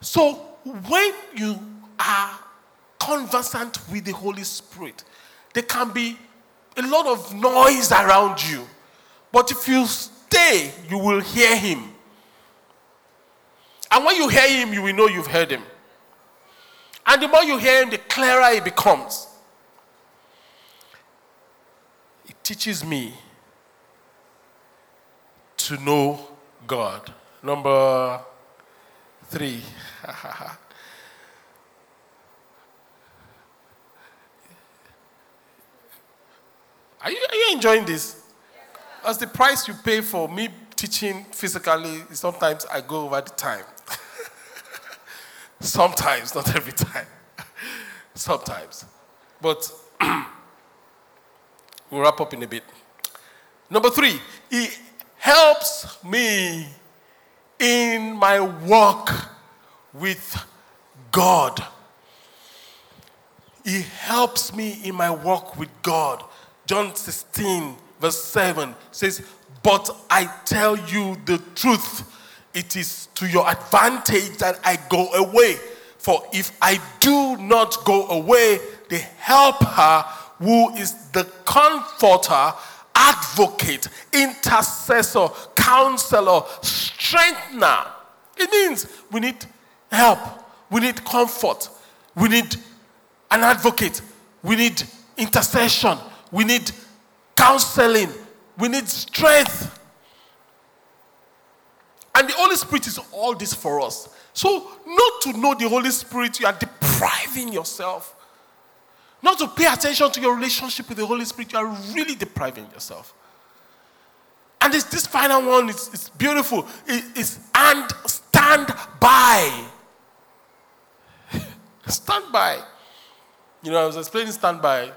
So when you are conversant with the Holy Spirit, there can be a lot of noise around you. But if you stay, you will hear him. And when you hear him, you will know you've heard him. And the more you hear him, the clearer it becomes. It teaches me to know God. Number three. (laughs) are, you, are you enjoying this? As the price you pay for me teaching physically, sometimes I go over the time. (laughs) sometimes, not every time. (laughs) sometimes. But (clears throat) we'll wrap up in a bit. Number three, He helps me in my walk with God. He helps me in my walk with God. John 16, verse 7 says, But I tell you the truth. It is to your advantage that I go away. For if I do not go away, the helper, who is the comforter, advocate, intercessor, counselor, strengthener. It means we need help, we need comfort, we need an advocate, we need intercession, we need counseling, we need strength. And the Holy Spirit is all this for us. So, not to know the Holy Spirit, you are depriving yourself. Not to pay attention to your relationship with the Holy Spirit, you are really depriving yourself. And this, this final one is, is beautiful. It, it's and stand by. (laughs) stand by. You know, I was explaining stand by.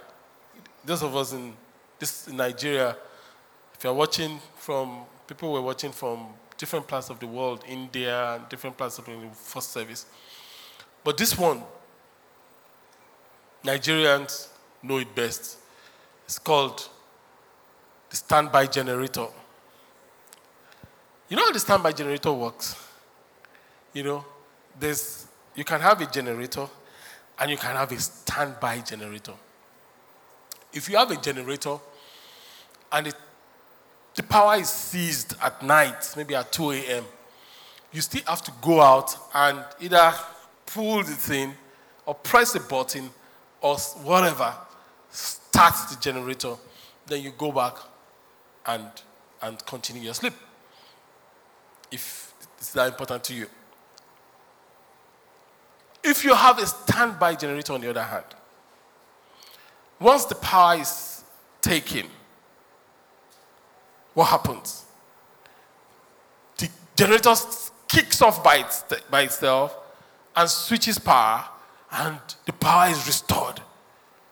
Those of us in this in Nigeria, if you're watching from people were watching from different parts of the world, India, different parts of the first service. But this one, Nigerians know it best. It's called the standby generator. You know how the standby generator works? You know, there's you can have a generator and you can have a standby generator. If you have a generator and it, the power is seized at night, maybe at 2 a.m., you still have to go out and either pull the thing or press a button or whatever, start the generator. Then you go back and, and continue your sleep. If it's that important to you. If you have a standby generator on the other hand, once the power is taken, what happens? The generator kicks off by, its, by itself and switches power, and the power is restored.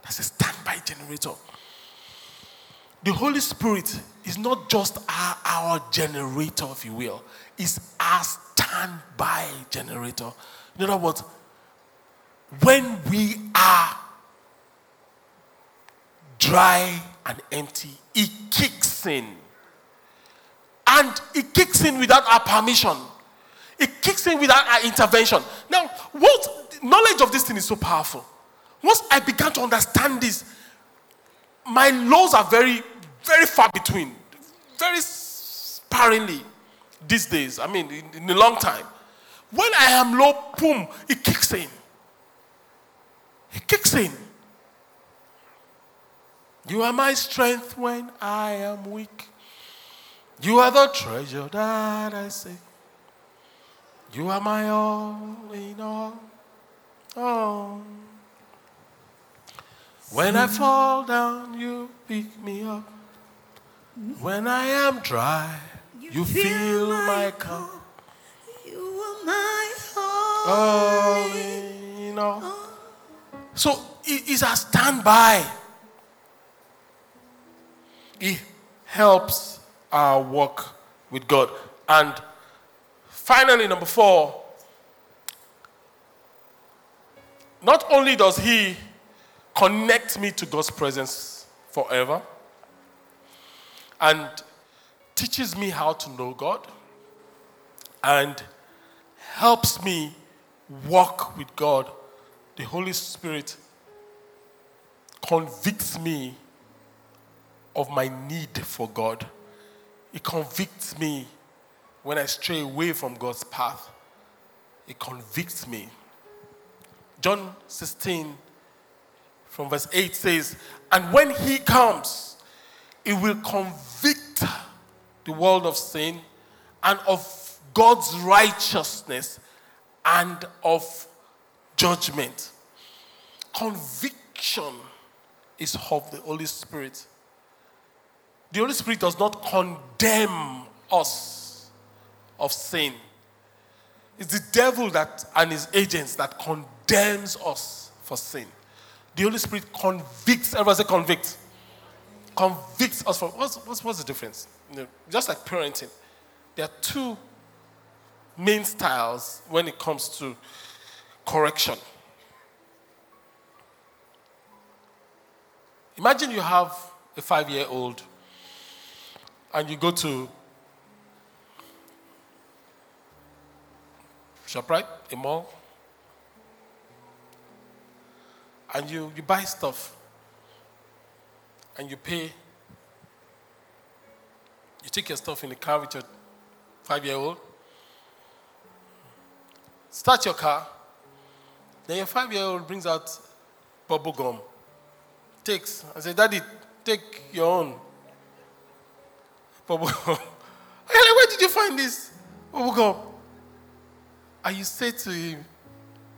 That's a standby generator. The Holy Spirit is not just our, our generator, if you will, it's our standby generator. In other words, when we are dry and empty, it kicks in. And it kicks in without our permission. It kicks in without our intervention. Now, what knowledge of this thing is so powerful. Once I began to understand this, my laws are very, very far between, very sparingly these days. I mean, in, in a long time. When I am low, boom, it kicks in. It kicks in. You are my strength when I am weak. You are the treasure that I say. You are my all in all. Oh. When I fall down, you pick me up. When I am dry, you fill my cup. You are my all. All in all. So it is a standby. It helps our work with God. And finally, number four, not only does He connect me to God's presence forever and teaches me how to know God and helps me walk with God, the Holy Spirit convicts me of my need for God. It convicts me when I stray away from God's path. It convicts me. John 16, from verse 8 says, And when he comes, he will convict the world of sin and of God's righteousness and of judgment. Conviction is of the Holy Spirit. The Holy Spirit does not condemn us of sin. It's the devil that and his agents that condemns us for sin. The Holy Spirit convicts, everybody say convict. convicts us for what's, what's, what's the difference? You know, just like parenting, there are two main styles when it comes to correction. Imagine you have a five year old and you go to ShopRite, a mall, and you, you buy stuff and you pay. You take your stuff in the car with your five year old, start your car, then your five year old brings out bubble gum, takes, and says, Daddy, take your own bubble gum. (laughs) Where did you find this bubble gum? And you say to him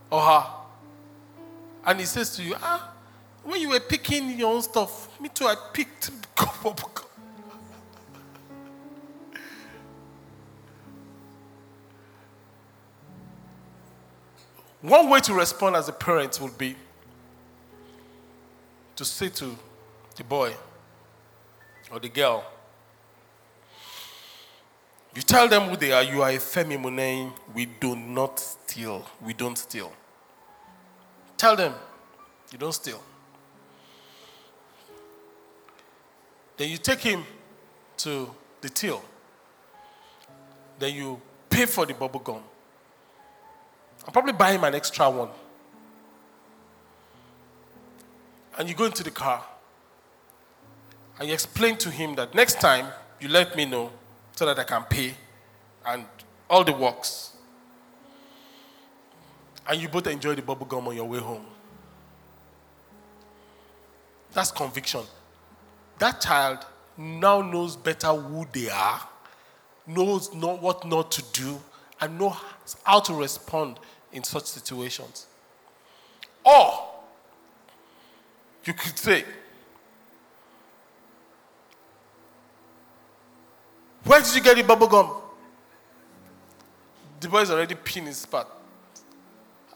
or her, and he says to you, Ah, when you were picking your own stuff, me too, I picked. (laughs) One way to respond as a parent would be to say to the boy or the girl, you tell them who they are, you are a Femi Munei, we do not steal. We don't steal. Tell them you don't steal. Then you take him to the till. Then you pay for the bubble gum. I'll probably buy him an extra one. And you go into the car and you explain to him that next time you let me know so that I can pay and all the works. And you both enjoy the bubble gum on your way home. That's conviction. That child now knows better who they are, knows not what not to do, and knows how to respond in such situations. Or you could say, Where did you get the bubble gum? The boy's already pinned his spot.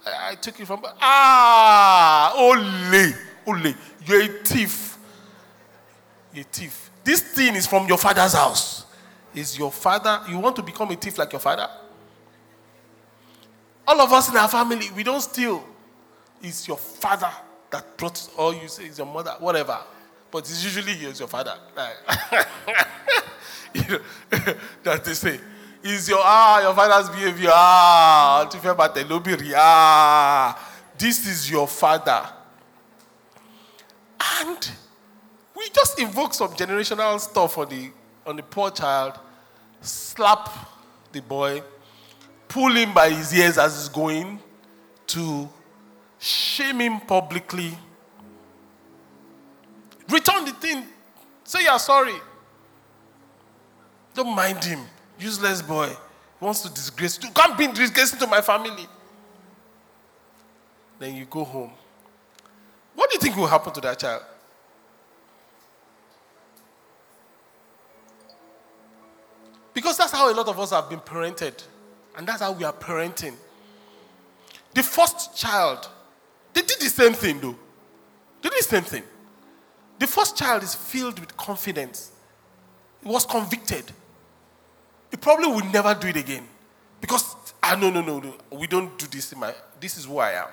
I, I took it from. Ah, ole, ole, you're a thief. You're a thief. This thing is from your father's house. Is your father, you want to become a thief like your father? All of us in our family, we don't steal. It's your father that brought, or you say it's your mother, whatever. But it's usually it's your father. (laughs) You know, (laughs) that they say. Is your ah your father's behavior ah ah. This is your father. And we just invoke some generational stuff on the on the poor child slap the boy pull him by his ears as he's going to shame him publicly. Return the thing say you're sorry. Don't mind him. Useless boy. Wants to disgrace you. Can't be to my family. Then you go home. What do you think will happen to that child? Because that's how a lot of us have been parented. And that's how we are parenting. The first child, they did the same thing though. They did the same thing. The first child is filled with confidence. He was convicted. He probably would never do it again. Because, ah, no, no, no, no. We don't do this in my, this is who I am.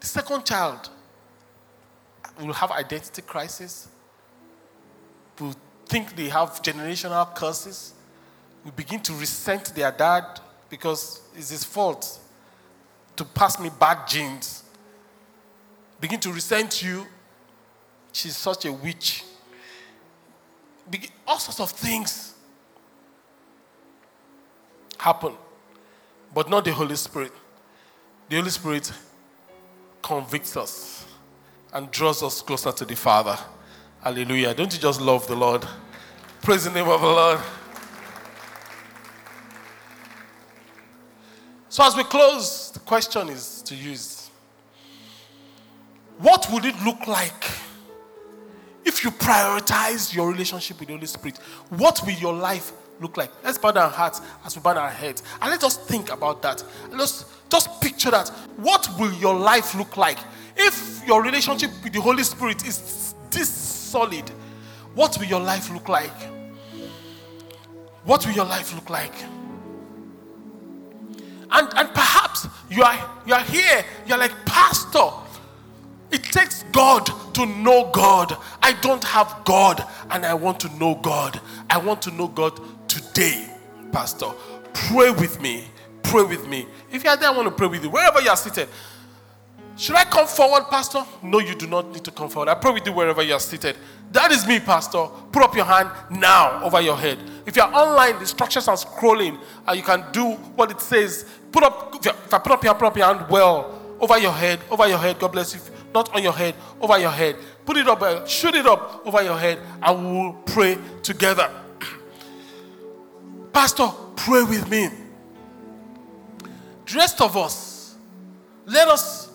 The second child will have identity crisis, will think they have generational curses, will begin to resent their dad because it's his fault to pass me bad genes. Begin to resent you. She's such a witch all sorts of things happen, but not the Holy Spirit. The Holy Spirit convicts us and draws us closer to the Father. Hallelujah. Don't you just love the Lord? Praise the name of the Lord. So, as we close, the question is to use what would it look like if you prioritize your relationship with the Holy Spirit, what will your life look like? Let's bow our hearts as we bow our heads. And let's just think about that. Let's just picture that. What will your life look like If your relationship with the Holy Spirit is this solid, what will your life look like? What will your life look like? And, and perhaps you are, you are here, you're like, Pastor, it takes God to know God. I don't have God and I want to know God. I want to know God today, Pastor. Pray with me. Pray with me. If you are there, I want to pray with you. Wherever you are seated. Should I come forward, Pastor? No, you do not need to come forward. I pray with you wherever you are seated. That is me, Pastor. Put up your hand now over your head. If you're online, the instructions are scrolling, and you can do what it says. Put up, if, I put up your put up your hand well over your head, over your head. God bless you. Not on your head, over your head. Put it up, uh, shoot it up over your head, and we will pray together. (clears throat) Pastor, pray with me. The rest of us, let us,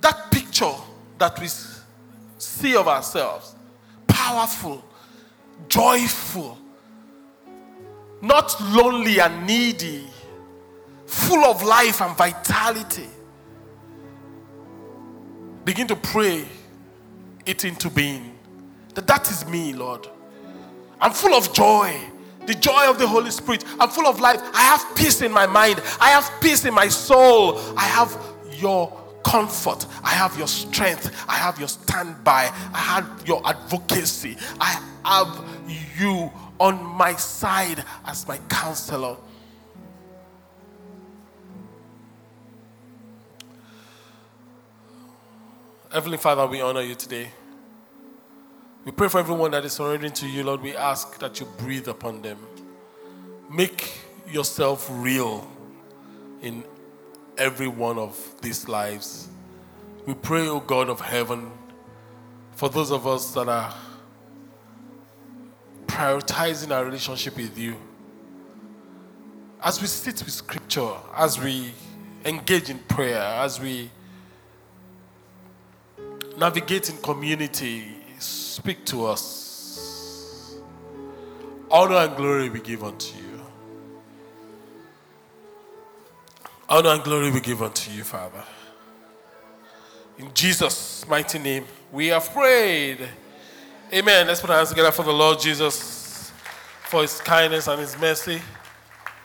that picture that we see of ourselves, powerful, joyful, not lonely and needy, full of life and vitality. Begin to pray it into being. That that is me, Lord. I'm full of joy. The joy of the Holy Spirit. I'm full of life. I have peace in my mind. I have peace in my soul. I have your comfort. I have your strength. I have your standby. I have your advocacy. I have you on my side as my counselor. Heavenly Father, we honor you today. We pray for everyone that is surrendering to you, Lord. We ask that you breathe upon them. Make yourself real in every one of these lives. We pray, O God of heaven, for those of us that are prioritizing our relationship with you. As we sit with scripture, as we engage in prayer, as we navigate in community, speak to us. Honor and glory we give unto you. Honor and glory we give unto you, Father. In Jesus' mighty name, we have prayed. Amen. Let's put our hands together for the Lord Jesus, for his kindness and his mercy.